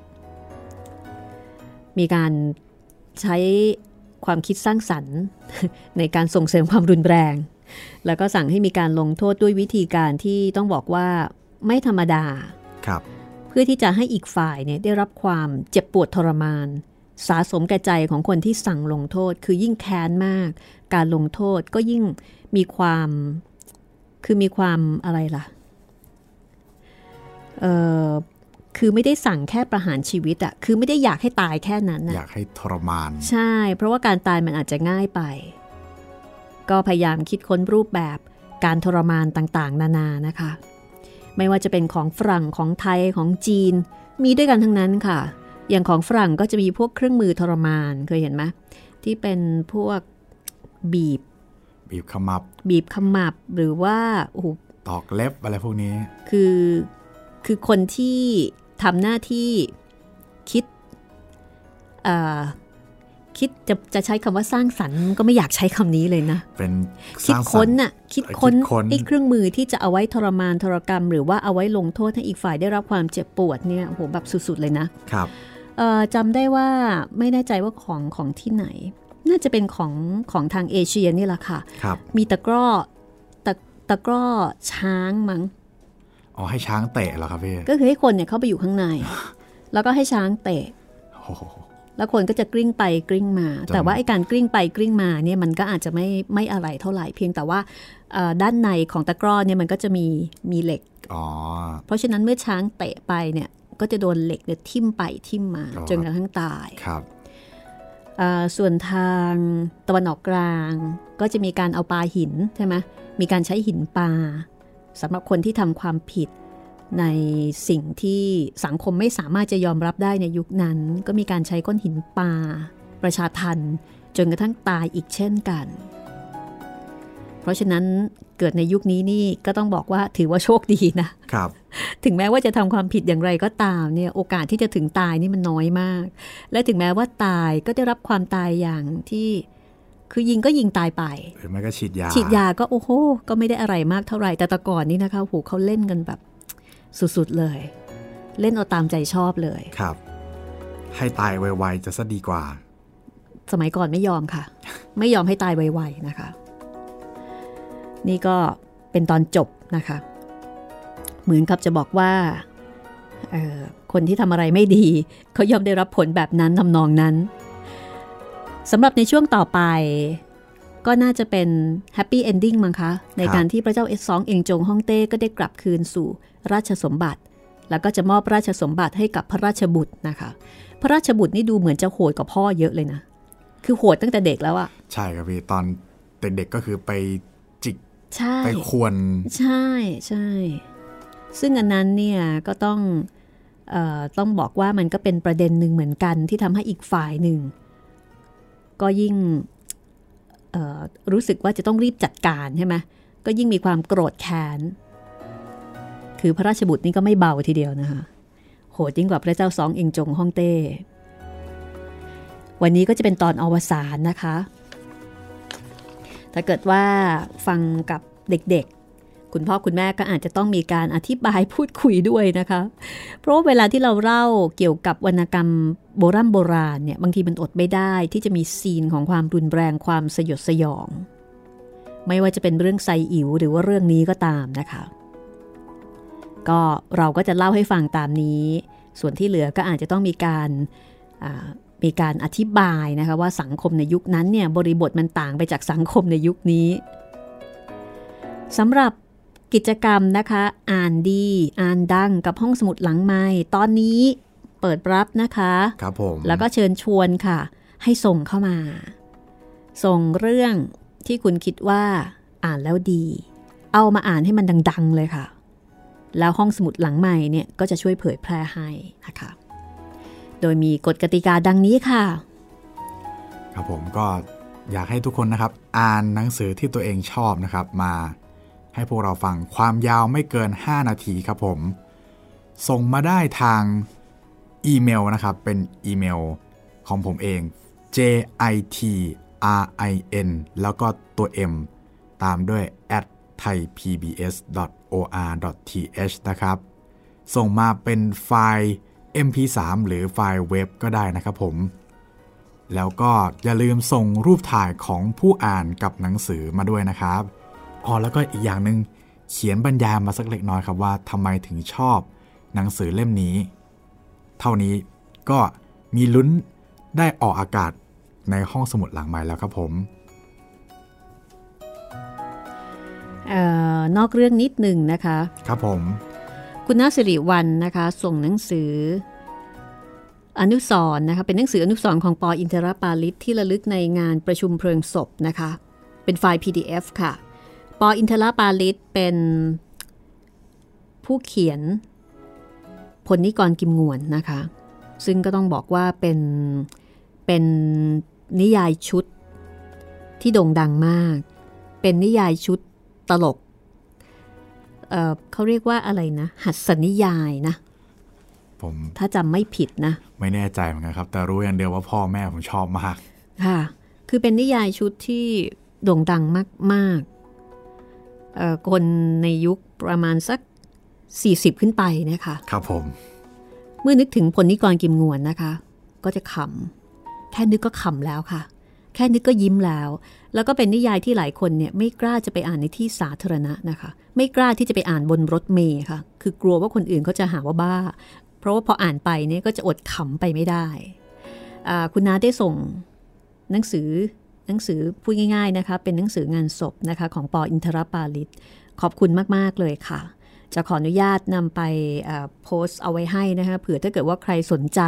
มีการใช้ความคิดสร้างสรรค์ ในการส่งเสริมความรุนแรง แล้วก็สั่งให้มีการลงโทษด้วยวิธีการที่ต้องบอกว่าไม่ธรรมดาครับ เพื่อที่จะให้อีกฝ่ายเนี่ยได้รับความเจ็บปวดทรมานสาสมแก่ใจของคนที่สั่งลงโทษ คือยิ่งแค้นมาก การลงโทษก็ยิ่งมีความ คือมีความอะไรล่ะเออ คือไม่ได้สั่งแค่ประหารชีวิตอะคือไม่ได้อยากให้ตายแค่นั้นออะยากให้ทรมาน ใช่ เพราะว่าการตายมันอาจจะง่ายไป ก็พยายามคิดค้นรูปแบบการทรมานต่างๆ นานานะคะ ไม่ว่าจะเป็นของฝรั่งของไทยของจีน มีด้วยกันทั้งนั้นค่ะ อย่างของฝรั่งก็จะมีพวกเครื่องมือทรมานเคยเห็นไหมที่เป็นพวกบีบ บีบขมับ บีบขมับหรือว่าโอ้โหตอกเล็บอะไรพวกนี้ คือ คือคนที่ทำหน้าที่คิดเอ่อคิดจะจะใช้คำว่าสร้างสรรค์ก็ไม่อยากใช้คำนี้เลยนะ เป็นสคิดร้างสรค้รนค์น่ะคิดค้นคิดค้นไอ้เครื่องมือที่จะเอาไว้ทรมานทรกรรม หรือว่าเอาไว้ลงโทษให้อีกฝ่ายได้รับความเจ็บปวดเนี่ยโอ้โหแบบสุดๆเลยนะครับเอ่อจำได้ว่าไม่แน่ใจว่าของของที่ไหน น่าจะเป็นของของทางเอเชียนี่แหละค่ะครับมีตะกร้อตะตะกร้อช้างมั้ง อ๋อให้ช้างเตะเหรอครับพี่ก็คือให้คนเนี่ยเข้าไปอยู่ข้างใน แล้วก็ให้ช้างเตะโอ้โหแล้วคนก็จะกลิ้งไปกลิ้งมาจำแต่ว่าไอ้การกลิ้งไปกลิ้งมาเนี่ยมันก็อาจจะไม่ไม่อะไรเท่าไหร่เพียงแต่ว่าเอ่อด้านในของตะกร้อเนี่ยมันก็จะมีมีเหล็กอ๋อเพราะฉะนั้นเมื่อช้างเตะไปเนี่ยก็จะโดนเหล็กเนี่ยทิ่มไปทิ่มมาอ๋อจนกระทั่งตายครับเอ่อส่วนทางตะวันออกกลาง ก็จะมีการเอาปลาหินใช่ไหมมีการใช้หินปลา สำหรับคนที่ทำความผิดในสิ่งที่สังคมไม่สามารถจะยอมรับได้ในยุคนั้น ก็มีการใช้ก้อนหินปลาประชาทันจนกระทั่งตายอีกเช่นกัน เพราะฉะนั้นเกิดในยุคนี้นี่ก็ต้องบอกว่าถือว่าโชคดีนะครับ ถึงแม้ว่าจะทำความผิดอย่างไรก็ตามเนี่ยโอกาสที่จะถึงตายนี่มันน้อยมาก และถึงแม้ว่าตายก็ได้รับความตายอย่างที่ คือยิงก็ยิงตายไปหรือไม่ก็ฉีดยาฉีดยาก็โอ้โหก็ไม่ได้อะไรมากเท่าไหร่แต่แต่ก่อนนี่นะคะโหเขาเล่นกันแบบสุดๆเลย เล่นเอาตามใจชอบเลยครับ ให้ตายไวๆจะซะดีกว่า สมัยก่อนไม่ยอมค่ะ ไม่ยอมให้ตายไวๆนะคะ นี่ก็เป็นตอนจบนะคะ เหมือนกับจะบอกว่าเอ่อคนที่ทำอะไรไม่ดี เขาย่อมได้รับผลแบบนั้นทำนองนั้น สำหรับในช่วงต่อไป ก็น่าจะเป็นแฮปปี้เอนดิ้งมั้งคะ ในการที่พระเจ้าเอสองเองจงฮ่องเต้ก็ได้กลับคืนสู่ราชสมบัติ แล้วก็จะมอบราชสมบัติให้กับพระราชบุตรนะคะ พระราชบุตรนี่ดูเหมือนจะโหดกว่าพ่อเยอะเลยนะ คือโหดตั้งแต่เด็กแล้วอะใช่ครับพี่ตอนเด็กๆก็คือไปจิกใช่ไปควรใช่ใช่ซึ่งอันนั้นเนี่ยก็ต้องเออต้องบอกว่ามันก็เป็นประเด็นหนึ่งเหมือนกันที่ทำให้อีกฝ่ายหนึ่ง ก็ยิ่งรู้สึกว่าจะต้องรีบจัดการใช่ไหมก็ยิ่งมีความโกรธแค้น คือพระราชบุตรนี่ก็ไม่เบาทีเดียวนะคะโหดยิ่งกว่าพระเจ้าสองเองจงฮ่องเต้ วันนี้ก็จะเป็นตอนอวสานนะคะ ถ้าเกิดว่าฟังกับเด็ก คุณพ่อคุณแม่ก็อาจจะต้องมีการอธิบายพูดคุยด้วยนะคะ เพราะาเวลาที่เราเล่าเกี่ยวกับวรรณกรรมโบราณโบราณเนี่ยบางทีมันอดไม่ได้ที่จะมีซีนของความรุนแรงความสยดสยอง ไม่ว่าจะเป็นเรื่องไซอิ๋วหรือว่าเรื่องนี้ก็ตามนะคะ ก็เราก็จะเล่าให้ฟังตามนี้ ส่วนที่เหลือก็อาจจะต้องมีการมีการอธิบายนะคะว่าสังคมในยุคนั้นเนี่ยบริบทมันต่างไปจากสังคมในยุคนี้สำหรับ กิจกรรมนะคะ อ่านดี อ่านดังกับห้องสมุดหลังไม้ตอนนี้เปิดรับนะคะครับผมแล้วก็เชิญชวนค่ะ ให้ส่งเข้ามา ส่งเรื่องที่คุณคิดว่าอ่านแล้วดี เอามาอ่านให้มันดัง ๆ เลยค่ะ แล้วห้องสมุดหลังใหม่เนี่ยก็จะช่วยเผยแพร่ให้นะคะ โดยมีกฎกติกาดังนี้ค่ะ ครับผมก็อยากให้ทุกคนนะครับ อ่านหนังสือที่ตัวเองชอบนะครับมา ให้พวกเราฟังความยาวไม่เกิน 5 นาทีครับผม ส่งมาได้ทางอีเมลนะครับ เป็นอีเมลของผมเอง j i t r i n แล้วก็ตัว m ตามด้วย at thaipbs.or.th นะครับ ส่งมาเป็นไฟล์ mp3 หรือไฟล์เว็บก็ได้นะครับผม แล้วก็อย่าลืมส่งรูปถ่ายของผู้อ่านกับหนังสือมาด้วยนะครับ อ๋อแล้วก็อีกอย่างหนึ่งเขียนบรรยายมาสักเล็กน้อยครับว่าทำไมถึงชอบหนังสือเล่มนี้ เท่านี้ก็มีลุ้นได้ออกอากาศในห้องสมุดหลังใหม่แล้วครับผมเอ่อนอกเรื่องนิดหนึ่งนะคะ ครับผม คุณนาสิริวันนะคะ ส่งหนังสือ อนุสรณ์นะคะ เป็นหนังสืออนุสรณ์ของปออินทรปาลิตที่ระลึกในงานประชุมเพลิงศพนะคะ เป็นไฟล์ PDF ค่ะ ปออินทรปาลิตเป็นผู้เขียนพลนิกรกิมงวนนะคะ ซึ่งก็ต้องบอกว่าเป็นเป็นนิยายชุดที่โด่งดังมาก เป็นนิยายชุดตลกเอ่อเขาเรียกว่าอะไรนะ หัสนิยายนะผมถ้าจำไม่ผิดนะ ไม่แน่ใจเหมือนกันครับ แต่รู้อย่างเดียวว่าพ่อแม่ผมชอบมาก ค่ะ คือเป็นนิยายชุดที่โด่งดังมากๆเอ่อ คนในยุคประมาณสัก 40 ขึ้นไปนะคะ ครับผม เมื่อนึกถึงพลนิกรกิมงวนนะคะ ก็จะขำแค่นึกก็ขำแล้วค่ะ แค่นึกก็ยิ้มแล้ว แล้วก็เป็นนิยายที่หลายคนเนี่ยไม่กล้าจะไปอ่านในที่สาธารณะนะคะ ไม่กล้าที่จะไปอ่านบนรถเมล์ค่ะ คือกลัวว่าคนอื่นเขาจะหาว่าบ้า เพราะว่าพออ่านไปเนี่ยก็จะอดขำไปไม่ได้อ่าคุณนาได้ส่งหนังสือ หนังสือพูดง่ายๆนะคะ เป็นหนังสืองานศพนะคะของปออินทรปาลิต ขอบคุณมาก ๆ เลยค่ะ จะขออนุญาตนำไปโพสต์เอาไว้ให้นะคะเผื่อถ้าเกิดว่าใครสนใจ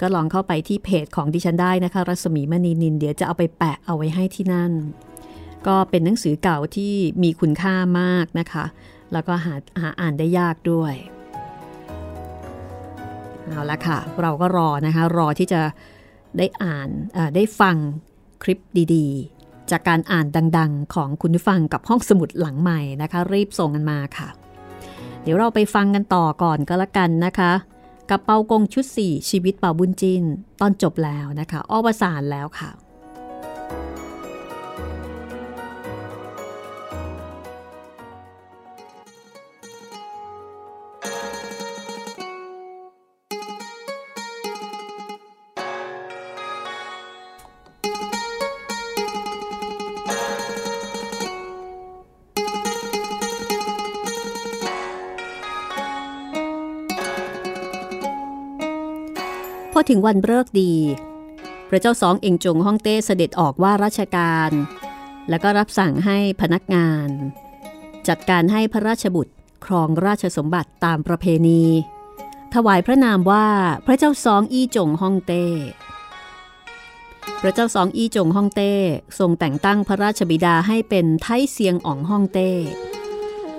ก็ลองเข้าไปที่เพจของดิฉันได้นะคะ รัศมีมณีนิน เดี๋ยวจะเอาไปแปะเอาไว้ให้ที่นั่น ก็เป็นหนังสือเก่าที่มีคุณค่ามากนะคะ แล้วก็หาหาอ่านได้ยากด้วยเอาละค่ะ เราก็รอนะคะ รอที่จะได้อ่านได้ฟัง คลิปดีๆ จากการอ่านดังๆ ของคุณผู้ฟังกับห้องสมุดหลังใหม่นะคะ รีบส่งกันมาค่ะ เดี๋ยวเราไปฟังกันต่อก่อนก็แล้วกันนะคะกับเปากงชุด 4 ชีวิตเป่าบุญจินตอนจบแล้วนะคะอวสานแล้วค่ะ ถึงวันเลิกดี พระเจ้าสองเองจงฮ่องเต้เสด็จออกว่าราชการ แล้วก็รับสั่งให้พนักงาน จัดการให้พระราชบุตรครองราชสมบัติตามประเพณี ถวายพระนามว่าพระเจ้าสองอี้จงฮ่องเต้ พระเจ้าสองอี้จงฮ่องเต้ทรงแต่งตั้งพระราชบิดาให้เป็นไทเซียงอ่องฮ่องเต้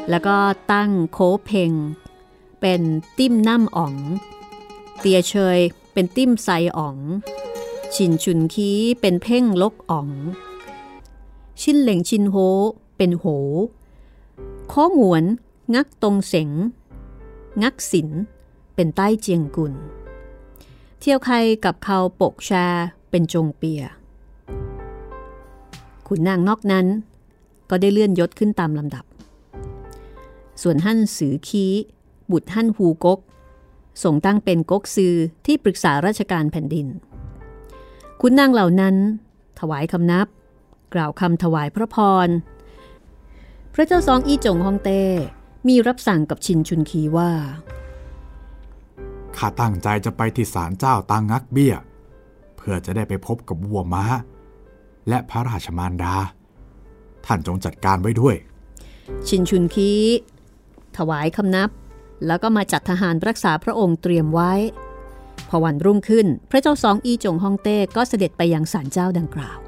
แล้วก็ตั้งโคเพงเป็นติ้มน้ำอ๋อง เตียเชย เป็นติ้มไซอ๋อง ชินชุนคีเป็นเพ่งลกอ๋อง ชินเหล่งชินโฮเป็นโหโค้หวน งักตรงเสง งักสินเป็นใต้เจียงกุล เที่ยวใครกับเขาปกชาเป็นจงเปีย ขุนนางนอกนั้น ก็ได้เลื่อนยศขึ้นตามลำดับ ส่วนหั่นสือคีบุตรหั่นฮูกก ส่งตั้งเป็นก๊กซือที่ปรึกษาราชการแผ่นดิน คุณนางเหล่านั้น ถวายคำนับ กล่าวคำถวายพระพร พระเจ้าซองอี้จงฮ่องเต้มีรับสั่งกับชินชุนคีว่า ข้าตั้งใจจะไปที่ศาลเจ้าตังงักเบี้ย เพื่อจะได้ไปพบกับวัวม้า และพระราชมารดา ท่านจงจัดการไว้ด้วย ชินชุนคีถวายคำนับ แล้วก็มาจัดทหารรักษาพระองค์เตรียมไว้ พอวันรุ่งขึ้นพระเจ้าสองอีจงฮ่องเต้ก็เสด็จไปยังศาลเจ้าดังกล่าว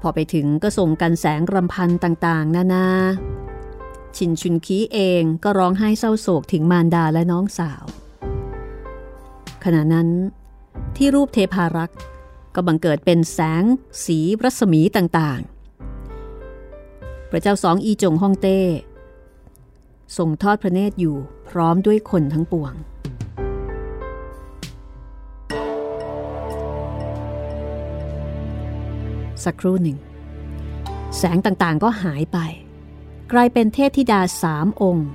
พอไปถึงก็ส่งกันแสงรำพันต่างๆ นานา ชินชุนคีเองก็ร้องไห้เศร้าโศกถึงมารดาและน้องสาว ขณะนั้นที่รูปเทพารักษ์ก็บังเกิดเป็นแสง สีรัศมีต่างๆ พระเจ้าสองอีจงฮ่องเต้ ทรงทอดพระเนตรอยู่พร้อมด้วยคนทั้งปวง สักครู่หนึ่ง แสงต่างๆก็หายไป กลายเป็นเทพธิดาสามองค์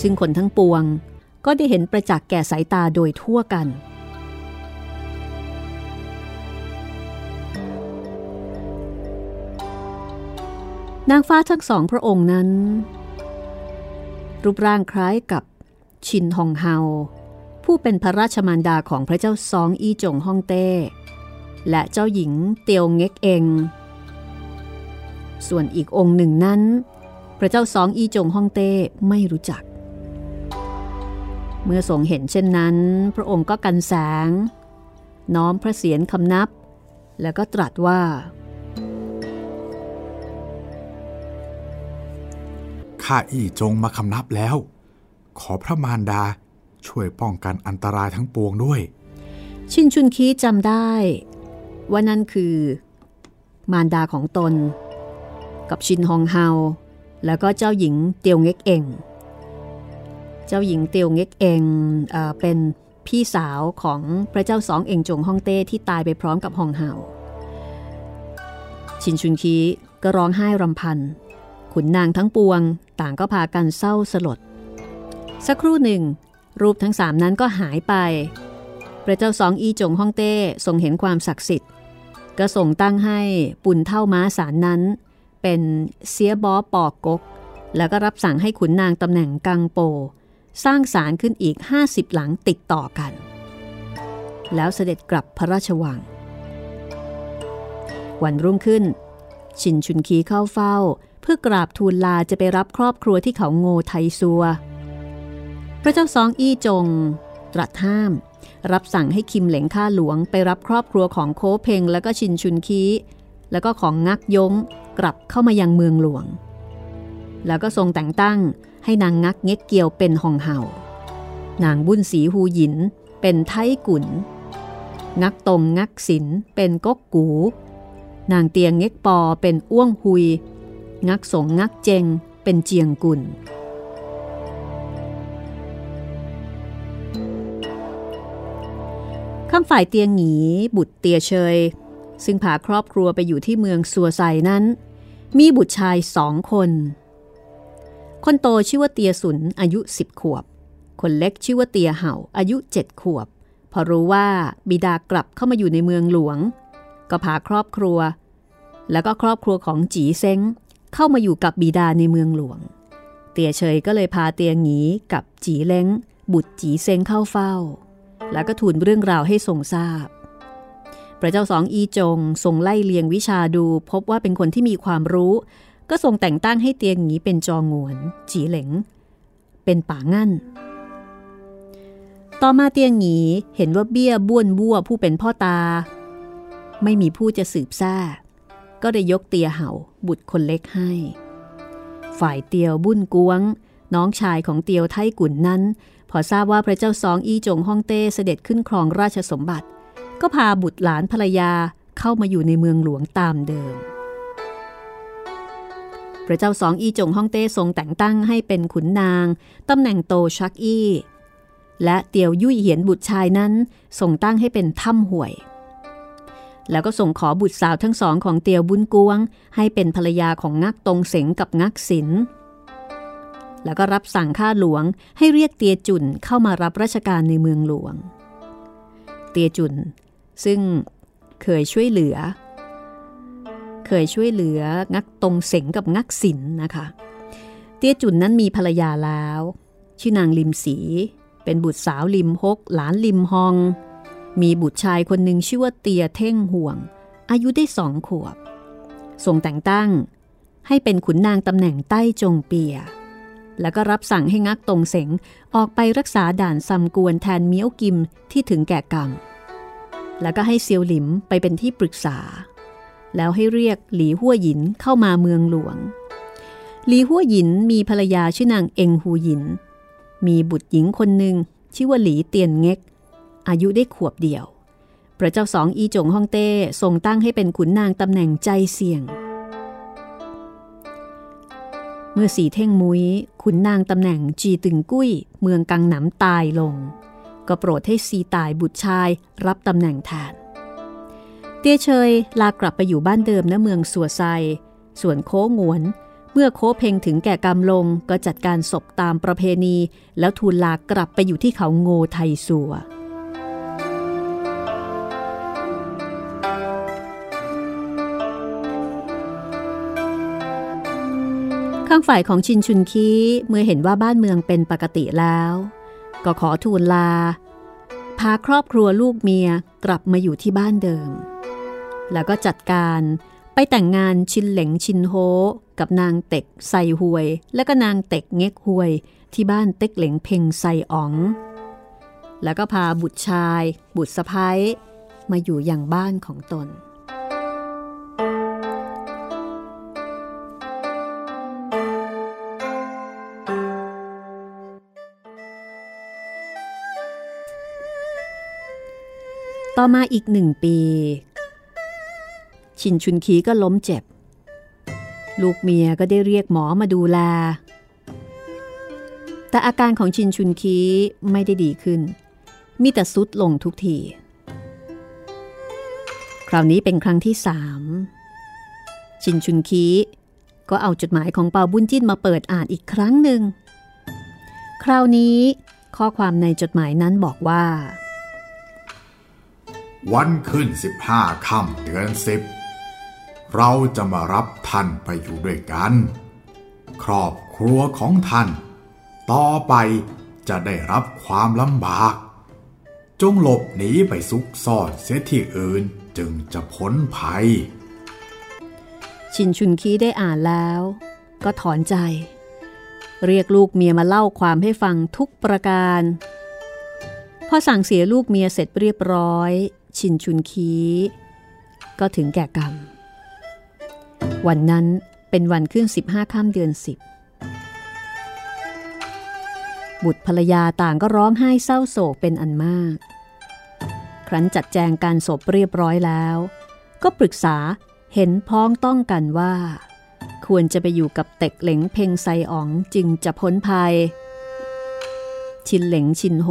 ซึ่งคนทั้งปวงก็ได้เห็นประจักษ์แก่สายตาโดยทั่วกัน นางฟ้าทั้งสองพระองค์นั้น รูปร่างคล้ายกับชินฮองเฮา ผู้เป็นพระราชมารดาของพระเจ้าซองอีจงฮ่องเต้ และเจ้าหญิงเตียวเง็กเอง ส่วนอีกองค์หนึ่งนั้น พระเจ้าซองอีจงฮ่องเต้ไม่รู้จัก เมื่อทรงเห็นเช่นนั้น พระองค์ก็กันแสง น้อมพระเศียรคำนับ แล้วก็ตรัสว่า ข้าอี้จงมาคำนับแล้ว ขอพระมารดาช่วยป้องกันอันตรายทั้งปวงด้วย ชินชุนคีจำได้ ว่านั่นคือ มารดาของตน กับชินฮองเฮาแล้วก็เจ้าหญิงเตียวเง็กเอง เจ้าหญิงเตียวเง็กเองเอเป็นพี่สาวของพระเจ้าสองเองจงฮ่องเต้ที่ตายไปพร้อมกับฮองเฮาชินชุนคีก็ร้องไห้รำพัน ขุนนางทั้งปวง ต่างก็พากันเศร้าสลด สักครู่หนึ่ง รูปทั้งสามนั้นก็หายไป พระเจ้าสองอีจงฮ่องเต้ทรงเห็นความศักดิ์สิทธิ์ ก็ส่งตั้งให้ปุ่นเท่าม้าสารนั้น เป็นเสียบอปอกกกแล้วก็รับสั่งให้ขุนนางตำแหน่งกังโป สร้างศาลขึ้นอีก 50 หลังติดต่อกัน แล้วเสด็จกลับพระราชวัง วันรุ่งขึ้น ชินชุนคีเข้าเฝ้า เพื่อกราบทูลลาจะไปรับครอบครัวที่เขาโง่ไทซัว พระเจ้าซองอี้จง ตรัสห้าม รับสั่งให้คิมเหลงข้าหลวงไปรับครอบครัวของโคเพงและก็ชินชุนคีแล้วก็ของงักยงกลับเข้ามายังเมืองหลวง แล้วก็ทรงแต่งตั้งให้นางงักเง็กเกียวเป็นหองเห่านางบุญสีหูหยิน เป็นไทกุนงักตรงงักศินเป็นก๊กกู นางเตียงเง็กปอเป็นอ้วงหุย งักสงงักเจงเป็นเจียงกุนข้ามฝ่ายเตียงหงีบุตรเตียเชย ซึ่งพาครอบครัวไปอยู่ที่เมืองสัวไซนั้น มีบุตรชายสองคน คนโตชื่อว่าเตียสุนอายุสิบขวบ คนเล็กชื่อว่าเตียเห่าอายุเจ็ดขวบ พอรู้ว่าบิดากลับเข้ามาอยู่ในเมืองหลวง ก็พาครอบครัว แล้วก็ครอบครัวของจีเซ้ง เข้ามาอยู่กับบิดาในเมืองหลวง เตียเฉยก็เลยพาเตียงหงีกับจีเล้ง บุตรจีเซงเข้าเฝ้า แล้วก็ทูลเรื่องราวให้ทรงทราบ พระเจ้าสองอีจงทรงไล่เลียงวิชาดู พบว่าเป็นคนที่มีความรู้ ก็ทรงแต่งตั้งให้เตียงหงีเป็นจองวน จีเหลงเป็นป่างั้นต่อมาเตียงหงีเห็นว่าเบี้ยบ้วนบัวผู้เป็นพ่อตา ไม่มีผู้จะสืบซ่า ก็ได้ยกเตียเห่าบุตรคนเล็กให้ ฝ่ายเตียวบุ้นกวง น้องชายของเตียวไทกุนนั้น พอทราบว่าพระเจ้าสองอีจงฮ่องเต้เสด็จขึ้นครองราชสมบัติ ก็พาบุตรหลานภรรยาเข้ามาอยู่ในเมืองหลวงตามเดิม พระเจ้าสองอีจงฮ่องเต้ทรงแต่งตั้งให้เป็นขุนนางตำแหน่งโตชักอี้ และเตียวยุ่ยเหียนบุตรชายนั้นทรงตั้งให้เป็นถ้ำห่วย แล้วก็ส่งขอบุตรสาวทั้งสองของเตียวบุญกวง ให้เป็นภรรยาของงักตรงเสงกับงักศินแล้วก็รับสั่งข้าหลวงให้เรียกเตียจุนเข้ามารับราชการในเมืองหลวง เตียจุน ซึ่งเคยช่วยเหลือ เคยช่วยเหลืองักตรงเสงกับงักสิลนนะคะ เตียจุนนั้นมีภรรยาแล้ว ชื่อนางลิมสี เป็นบุตรสาวลิมฮก หลานลิมฮอง มีบุตรชายคนหนึ่งชื่อว่าเตียเท่งห่วง อายุได้สองขวบทรงแต่งตั้ง ให้เป็นขุนนางตำแหน่งใต้จงเปีย แล้วก็รับสั่งให้งักตรงเสงออกไปรักษาด่านซำกวนแทนเมียวกิมที่ถึงแก่กรรม แล้วก็ให้เซียวหลิมไปเป็นที่ปรึกษา แล้วให้เรียกหลีหัวหยินเข้ามาเมืองหลวง หลีหัวหยินมีภรรยาชื่อนางเองหูหยิน มีบุตรหญิงคนหนึ่งชื่อว่าหลีเตียนเง็ก อายุได้ขวบเดียว พระเจ้าสองอีจงฮ่องเต้ทรงตั้งให้เป็นขุนนางตำแหน่งใจเสี่ยง เมื่อสีเท่งมุ้ยขุนนางตำแหน่งจีตึงกุ้ย เมืองกังหนำตายลง ก็โปรดให้ซีตายบุตรชายรับตำแหน่งแทนเตี้ยเชยลากลับไปอยู่บ้านเดิมณเมืองสัวไซ ส่วนโค้งวน เมื่อโคเพงถึงแก่กรรมลงก็จัดการศพตามประเพณี แล้วทูลลากลับไปอยู่ที่เขาโงไทยสัว ข้างฝ่ายของชินชุนคีเมื่อเห็นว่าบ้านเมืองเป็นปกติแล้ว ก็ขอทูลลา พาครอบครัวลูกเมียกลับมาอยู่ที่บ้านเดิม แล้วก็จัดการไปแต่งงานชินเหลงชินโฮกับนางเต็กไซหวย และก็นางเต็กเง็กหวย ที่บ้านเต็กเหลงเพ่งไซอ๋อง แล้วก็พาบุตรชาย บุตรสะพ้ายมาอยู่อย่างบ้านของตน ต่อมาอีกหนึ่งปี ชินชุนคีก็ล้มเจ็บ ลูกเมียก็ได้เรียกหมอมาดูแล แต่อาการของชินชุนคีไม่ได้ดีขึ้น มีแต่ซุดลงทุกที คราวนี้เป็นครั้งที่สามชินชุนคีก็เอาจดหมายของเปาบุญจิ้นมาเปิดอ่านอีกครั้งหนึ่ง คราวนี้ข้อความในจดหมายนั้นบอกว่า วันขึ้นสิบห้าค่ำเดือนสิบเราจะมารับท่านไปอยู่ด้วยกัน ครอบครัวของท่าน ต่อไปจะได้รับความลำบาก จงหลบหนีไปซุกซ่อนเสียที่อื่นจึงจะพ้นภัย ชินชุนคีได้อ่านแล้ว ก็ถอนใจ เรียกลูกเมียมาเล่าความให้ฟังทุกประการ พอสั่งเสียลูกเมียเสร็จเรียบร้อย ชินชุนคี ก็ถึงแก่กรรม วันนั้นเป็นวันขึ้น 15ค่ำเดือน 10 บุตรภรรยาต่างก็ร้องไห้เศร้าโศกเป็นอันมาก ครั้นจัดแจงการศพเรียบร้อยแล้ว ก็ปรึกษาเห็นพ้องต้องกันว่า ควรจะไปอยู่กับเต็กเหลงเพงไซอ๋องจึงจะพ้นภัย ชินเหลงชินโฮ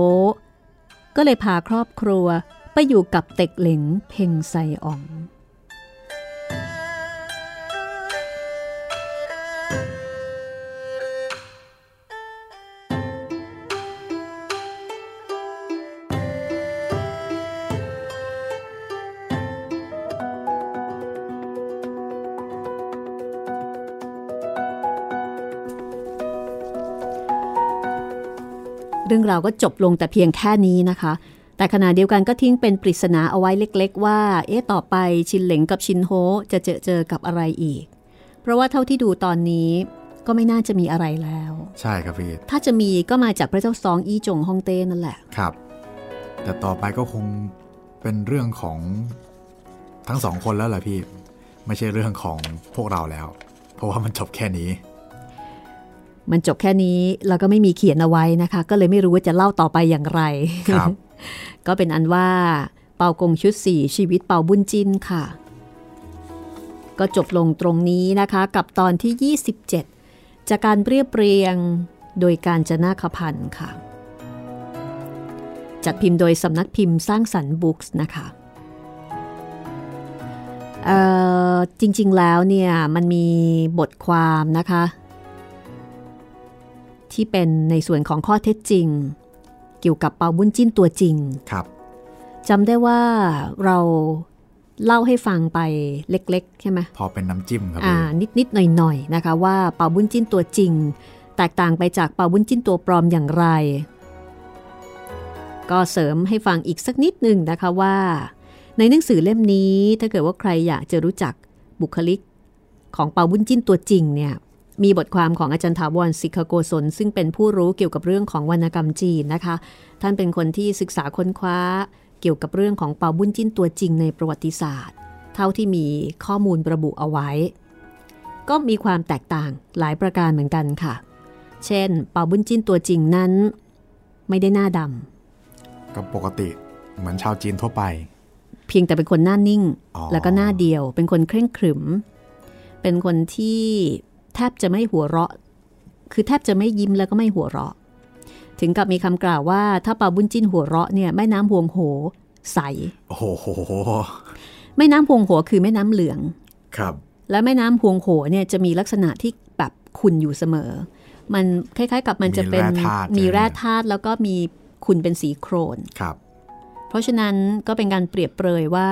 ก็เลยพาครอบครัว ไปอยู่กับเต็กเหลงเพงไซอ๋องเรื่องราวก็จบลงแต่เพียงแค่นี้นะคะ แต่ขณะเดียวกันก็ทิ้งเป็นปริศนาเอาไว้เล็ก ๆ ว่า เอ๊ะต่อไปชินเหลงกับชินโฮจะเจอเจอกับอะไรอีก เพราะว่าเท่าที่ดูตอนนี้ก็ไม่น่าจะมีอะไรแล้ว ใช่ครับพี่ถ้าจะมีก็มาจากพระเจ้าซองอีจงฮ่องเต้นั่นแหละครับ แต่ต่อไปก็คงเป็นเรื่องของทั้งสองคนแล้วแหละพี่ ไม่ใช่เรื่องของพวกเราแล้ว เพราะว่ามันจบแค่นี้ มันจบแค่นี้แล้วก็ไม่มีเขียนเอาไว้นะคะ ก็เลยไม่รู้ว่าจะเล่าต่อไปอย่างไรครับ ก็เป็นอันว่าเปากงชุดสี่ชีวิตเปาบุญจินค่ะ ก็จบลงตรงนี้นะคะกับตอนที่ 27 จากการเรียบเรียงโดยการจนาคพันธ์ค่ะ จัดพิมพ์โดยสำนักพิมพ์สร้างสรรค์บุ๊กส์นะคะจริงๆแล้วเนี่ยมันมีบทความนะคะ ที่เป็นในส่วนของข้อเท็จจริง เกี่ยวกับเปาบุญจิ้นตัวจริงครับจำได้ว่าเราเล่าให้ฟังไปเล็กๆ ใช่ไหมพอเป็นน้ำจิ้มครับอ่าพี่นิดๆ หน่อยๆ นะคะ ว่าเปาบุญจิ้นตัวจริง แตกต่างไปจากเปาบุญจิ้นตัวปลอมอย่างไร ก็เสริมให้ฟังอีกสักนิดหนึ่งนะคะว่า ในหนังสือเล่มนี้ถ้าเกิดว่าใครอยากจะรู้จักบุคลิกของเปาบุญจิ้นตัวจริงเนี่ย มีบทความของอาจารย์ถาวรสิกขโกศลซึ่งเป็นผู้รู้เกี่ยวกับเรื่องของวรรณกรรมจีนนะคะ ท่านเป็นคนที่ศึกษาค้นคว้า เกี่ยวกับเรื่องของเปาบุญจิ้นตัวจริงในประวัติศาสตร์ เท่าที่มีข้อมูลระบุเอาไว้ ก็มีความแตกต่างหลายประการเหมือนกันค่ะ เช่น เปาบุญจิ้นตัวจริงนั้น ไม่ได้หน้าดก็ปกติเหมือนชาวจีนทั่วไปำเพียงแต่เป็นคนหน้านิ่งอ๋อแล้วก็หน้าเดียว เป็นคนเคร่งขรึม เป็นคนที่ แทบจะไม่หัวเราะ คือแทบจะไม่ยิ้มแล้วก็ไม่หัวเราะ ถึงกับมีคำกล่าวว่า ถ้าเปาบุญจิ้นหัวเราะเนี่ยแม่น้ำหวงโห ใส โอ้โหแม่น้ำหวงโหคือแม่น้ำเหลือง ครับ และแม่น้ำหวงโหเนี่ยจะมีลักษณะที่แบบขุ่นอยู่เสมอ มันคล้าย ๆ กับมันจะเป็นมีแร่ธาตุมีแร่ใช่ไหมธาตุแล้วก็มีขุ่นเป็นสีโครน ครับ เพราะฉะนั้นก็เป็นการเปรียบเปรยว่า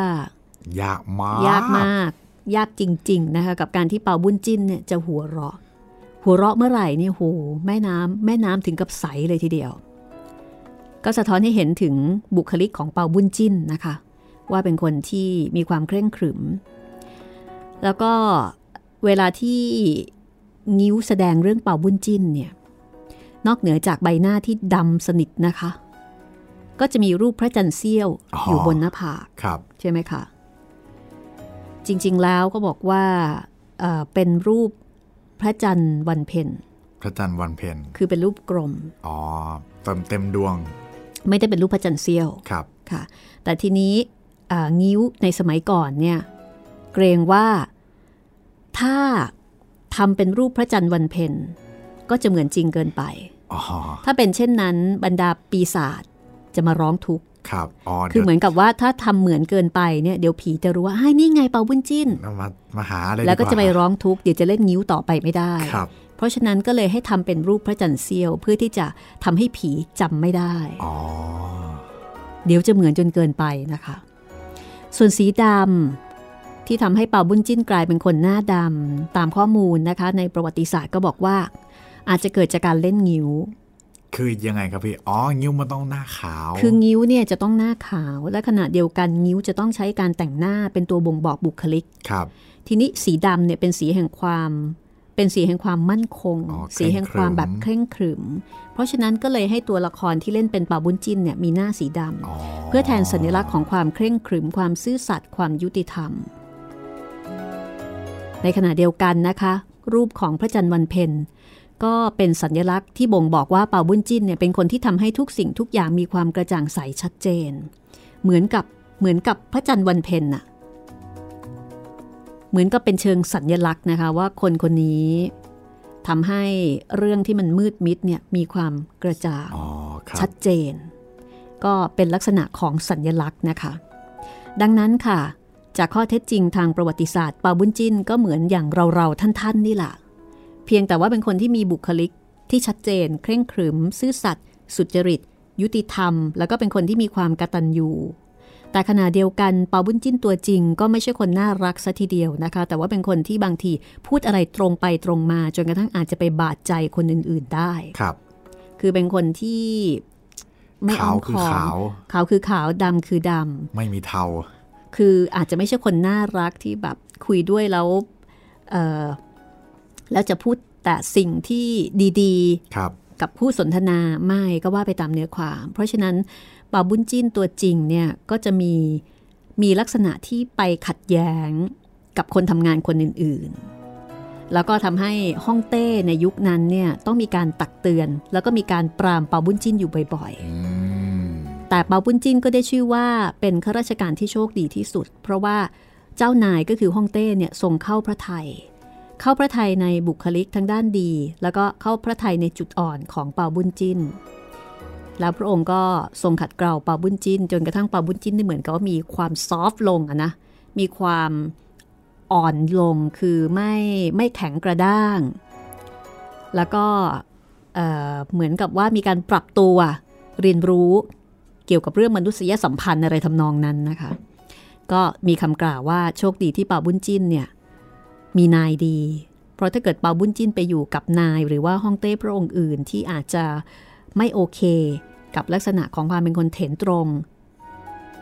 ยากมาก ยากมาก ยากจริง ๆ นะคะ กับการที่เป่าบุญจิ้นเนี่ยจะหัวเราะ หัวเราะเมื่อไหร่เนี่ยโหแม่น้ำแม่น้ำถึงกับใสเลยทีเดียว ก็สะท้อนให้เห็นถึงบุคลิกของเป่าบุญจิ้นนะคะ ว่าเป็นคนที่มีความเคร่งขรึม แล้วก็เวลาที่งิ้วแสดงเรื่องเป่าบุญจิ้นเนี่ยนอกเหนือจากใบหน้าที่ดำสนิทนะคะ ก็จะมีรูปพระจันทร์เสี้ยวอยู่บนหน้าผากใช่ไหมคะ จริง ๆ แล้วก็บอกว่าเอ่อเป็นรูปพระจันทร์วันเพ็ญพระจันทร์วันเพ็ญคือเป็นรูปกลมอ๋อเต็มเต็มดวง ไม่ได้เป็นรูปพระจันทร์เสี้ยวครับค่ะ แต่ทีนี้อ่างิ้วในสมัยก่อนเนี่ยเกรงว่าถ้าทำเป็นรูปพระจันทร์วันเพ็ญก็จะเหมือนจริงเกินไปอ๋อถ้าเป็นเช่นนั้นบรรดาปีศาจจะมาร้องทุกข์ ครับอ๋อคือเหมืดี๋อนกับว่าถ้าทำเหมือนเกินไปเนี่ยเดี๋ยวผีจะรู้ว่าให้นี่ไงเปาบุญจิ้นยวมามาหาเลยแล้วก็ดีาจะไปร้องทุกข์เดี๋ยวจะเล่นงิ้วต่อไปไม่ได้ครับเพราะฉะนั้นก็เลยให้ทำเป็นรูปพระจันทร์เสี้ยวเพื่อที่จะทำให้ผีจำไม่ได้อ๋อเดี๋ยวจะเหมือนจนเกินไปนะคะ ส่วนสีดำที่ทำให้เป่าบุญจิ้นกลายเป็นคนหน้าดำตามข้อมูลนะคะ ในประวัติศาสตร์ก็บอกว่า อาจจะเกิดจากการเล่นงิ้ว คือยังไงครับพี่ อ๋อ งิ้วมันต้องหน้าขาว คืองิ้วเนี่ยจะต้องหน้าขาว และขณะเดียวกันงิ้วจะต้องใช้การแต่งหน้าเป็นตัวบ่งบอกบุคลิก ครับ ทีนี้สีดำเนี่ยเป็นสีแห่งความ เป็นสีแห่งความมั่นคงอ๋อสีแห่งความแบบเคร่งขรึม เพราะฉะนั้นก็เลยให้ตัวละครที่เล่นเป็นป่าบุญจินเนี่ยมีหน้าสีดำอ๋อเพื่อแทนสัญลักษณ์ของความเคร่งขรึม ความซื่อสัตย์ ความยุติธรรม ในขณะเดียวกันนะคะ รูปของพระจันทร์วันเพ็ญ ก็เป็นสัญลักษณ์ที่บ่งบอกว่าเป่าบุญจิ้นเนี่ยเป็นคนที่ทำให้ทุกสิ่งทุกอย่างมีความกระจ่างใสชัดเจน เหมือนกับเหมือนกับพระจันทร์วันเพ็ญน่ะเหมือนกับเป็นเชิงสัญลักษณ์นะคะว่าคนคนนี้ทำให้เรื่องที่มันมืดมิดเนี่ยมีความกระจ่างอ๋อครัชับดเจน ก็เป็นลักษณะของสัญญลักษณ์นะคะ ดังนั้นค่ะ จากข้อเท็จจริงทางประวัติศาสตร์ปาบุญจินก็เหมือนอย่างเราๆท่านๆนี่แหละ เพียงแต่ว่าเป็นคนที่มีบุคลิกที่ชัดเจน เคร่งขรึม ซื่อสัตย์สุจริต ยุติธรรม แล้วก็เป็นคนที่มีความกตัญญูแต่ขณะเดียวกันเปาบุญจิ้นตัวจริง ก็ไม่ใช่คนน่ารักซะทีเดียวนะคะ แต่ว่าเป็นคนที่บางทีพูดอะไรตรงไปตรงมา จนกระทั่งอาจจะไปบาดใจคนอื่น ๆได้ครับ คือเป็นคนที่ไม่อ้ขาอวมคือค้อมขาวขาวคือขาวดำคือดไม่มีเทาำคืออาจจะไม่ใช่คนน่ารักที่แบบคุยด้วยแล้วเอ่อ แล้วจะพูดแต่สิ่งที่ดีครับๆกับผู้สนทนาไม่ก็ว่าไปตามเนื้อความ เพราะฉะนั้นปาบุญจิ้นตัวจริงเนี่ยก็จะมีมีลักษณะที่ไปขัดแย้งกับคนทำงานคนอื่นๆ แล้วก็ทำให้ฮ่องเต้ในยุคนั้นเนี่ยต้องมีการตักเตือน แล้วก็มีการปรามเปาบุญจิ้นอยู่บ่อยๆอืมแต่เปาปุ้นจินก็ได้ชื่อว่าเป็นข้าราชการที่โชคดีที่สุด เพราะว่าเจ้านายก็คือฮ่องเต้เนี่ยทรงเข้าพระไทย เข้าพระไทยในบุคลิกทั้งด้านดี แล้วก็เข้าพระไทยในจุดอ่อนของเปาบุญจินแล้วพระองค์ก็ทรงขัดเกลาเปาบุญจินจนกระทั่งเปาบุญจินนี่เหมือนกับว่ามีความซอฟต์ลงอะนะมีความอ่อนลงคือไม่ไม่แข็งกระด้าง แล้วก็เเหมือนกับว่ามีการปรับตัวเรียนรู้เกี่ยวกับเรื่องมนุษยสัมพันธ์อะไรทำนองนั้นนะคะ ก็มีคำกล่าวว่าโชคดีที่เปาบุญจินเนี่ย มีนายดี เพราะถ้าเกิดเปาบุญจินไปอยู่กับนาย หรือว่าฮ่องเต้พระองค์อื่นที่อาจจะไม่โอเค กับลักษณะของความเป็นคนเถนตรง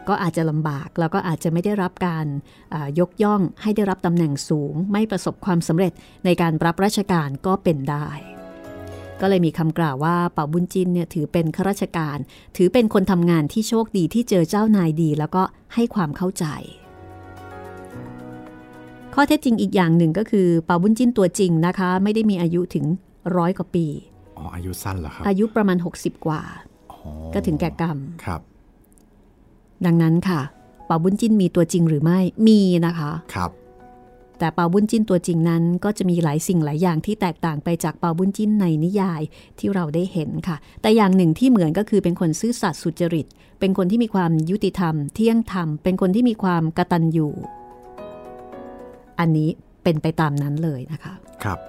ก็อาจจะลำบากแล้วก็อาจจะไม่ได้รับการยกย่องให้ได้รับตำแหน่งสูง ไม่ประสบความสำเร็จในการรับราชการก็เป็นได้ก็เลยมีคำกล่าวว่าเป่าบุญจินเนี่ยถือเป็นข้าราชการ ถือเป็นคนทำงานที่โชคดีที่เจอเจ้านายดี แล้วก็ให้ความเข้าใจ ข้อเท็จจริงอีกอย่างหนึ่งก็คือเป่าบุญจินตัวจริงนะคะ ไม่ได้มีอายุถึงร้อยกว่าปีอ๋ออายุสั้นเหรอครับอายุประมาณ 60 กว่าโอ้ก็ถึงแก่กรรมครับ ดังนั้นค่ะ เปาบุญจิ้นมีตัวจริงหรือไม่มีนะคะครับ แต่เปาบุญจิ้นตัวจริงนั้น ก็จะมีหลายสิ่งหลายอย่างที่แตกต่างไปจากเปาบุญจิ้นในนิยายที่เราได้เห็นค่ะ แต่อย่างหนึ่งที่เหมือนก็คือเป็นคนซื่อสัตย์สุจริต เป็นคนที่มีความยุติธรรม เที่ยงธรรม เป็นคนที่มีความกตัญญู อันนี้เป็นไปตามนั้นเลยนะคะ ครับ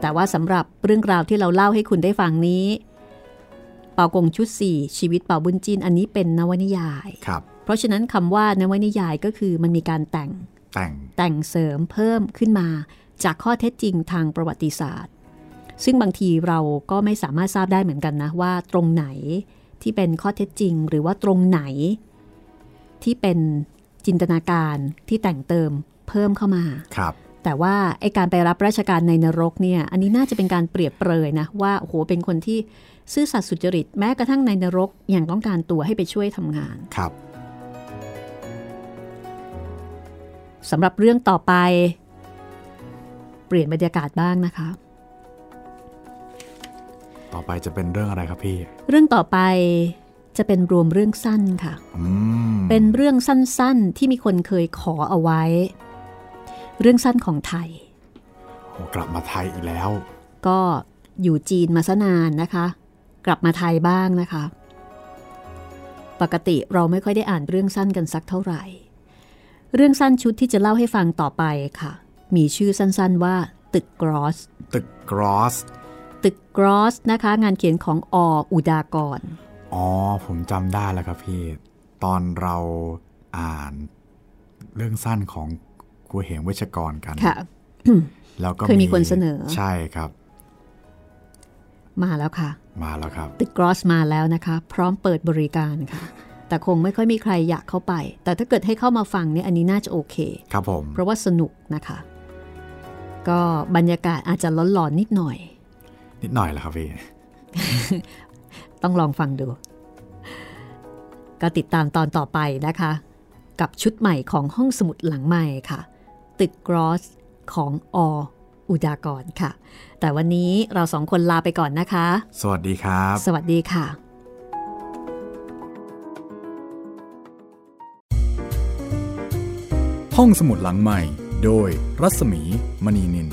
แต่ว่าสำหรับเรื่องราวที่เราเล่าให้คุณได้ฟังนี้เปากงชุด 4 ชีวิตเปาบุญจินอันนี้เป็นนวนิยายครับ เพราะฉะนั้นคำว่านวนิยายก็คือมันมีการแต่งแต่งแต่งเสริมเพิ่มขึ้นมาจากข้อเท็จจริงทางประวัติศาสตร์ ซึ่งบางทีเราก็ไม่สามารถทราบได้เหมือนกันนะว่าตรงไหนที่เป็นข้อเท็จจริง หรือว่าตรงไหนที่เป็น จินตนาการที่แต่งเติมเพิ่มเข้ามาครับ แต่ว่าไอการไปรับราชการในนรกเนี่ย อันนี้น่าจะเป็นการเปรียบเปรยนะว่าโอ้โหเป็นคนที่ซื่อสัตย์สุจริต แม้กระทั่งในนรกยังต้องการตัวให้ไปช่วยทำงานครับสำหรับเรื่องต่อไป เปลี่ยนบรรยากาศบ้างนะคะ ต่อไปจะเป็นเรื่องอะไรครับพี่ เรื่องต่อไป จะเป็นรวมเรื่องสั้นค่ะอืมเป็นเรื่องสั้นๆที่มีคนเคยขอเอาไว้ เรื่องสั้นของไทยโอ้กลับมาไทยอีกแล้ว ก็อยู่จีนมาซะนานนะคะ กลับมาไทยบ้างนะคะ ปกติเราไม่ค่อยได้อ่านเรื่องสั้นกันสักเท่าไหร่ เรื่องสั้นชุดที่จะเล่าให้ฟังต่อไปค่ะ มีชื่อสั้นๆว่าตึกกรอส ตึกกรอส ตึกกรอสนะคะ งานเขียนของออุดากร อ๋อ ผมจำได้แล้วครับพี่ ตอนเราอ่านเรื่องสั้นของครูเหงเวชกรกันค่ะแล้วก็เคยมีคนเสนอ ใช่ครับ มาแล้วค่ะ มาแล้วครับ ตึกกรอสมาแล้วนะคะ พร้อมเปิดบริการค่ะ แต่คงไม่ค่อยมีใครอยากเข้าไป แต่ถ้าเกิดให้เข้ามาฟังเนี่ยอันนี้น่าจะโอเค ครับผม เพราะว่าสนุกนะคะ ก็บรรยากาศอาจจะร้อนๆนิดหน่อย นิดหน่อยแหละครับพี่ ต้องลองฟังดู ก็ติดตามตอนต่อไปนะคะ กับชุดใหม่ของห้องสมุดหลังใหม่ค่ะ ตึกกรอสของออุดากรค่ะ แต่วันนี้เราสองคนลาไปก่อนนะคะ สวัสดีครับ สวัสดีค่ะ ห้องสมุดหลังใหม่ โดยรัศมีมณีนิน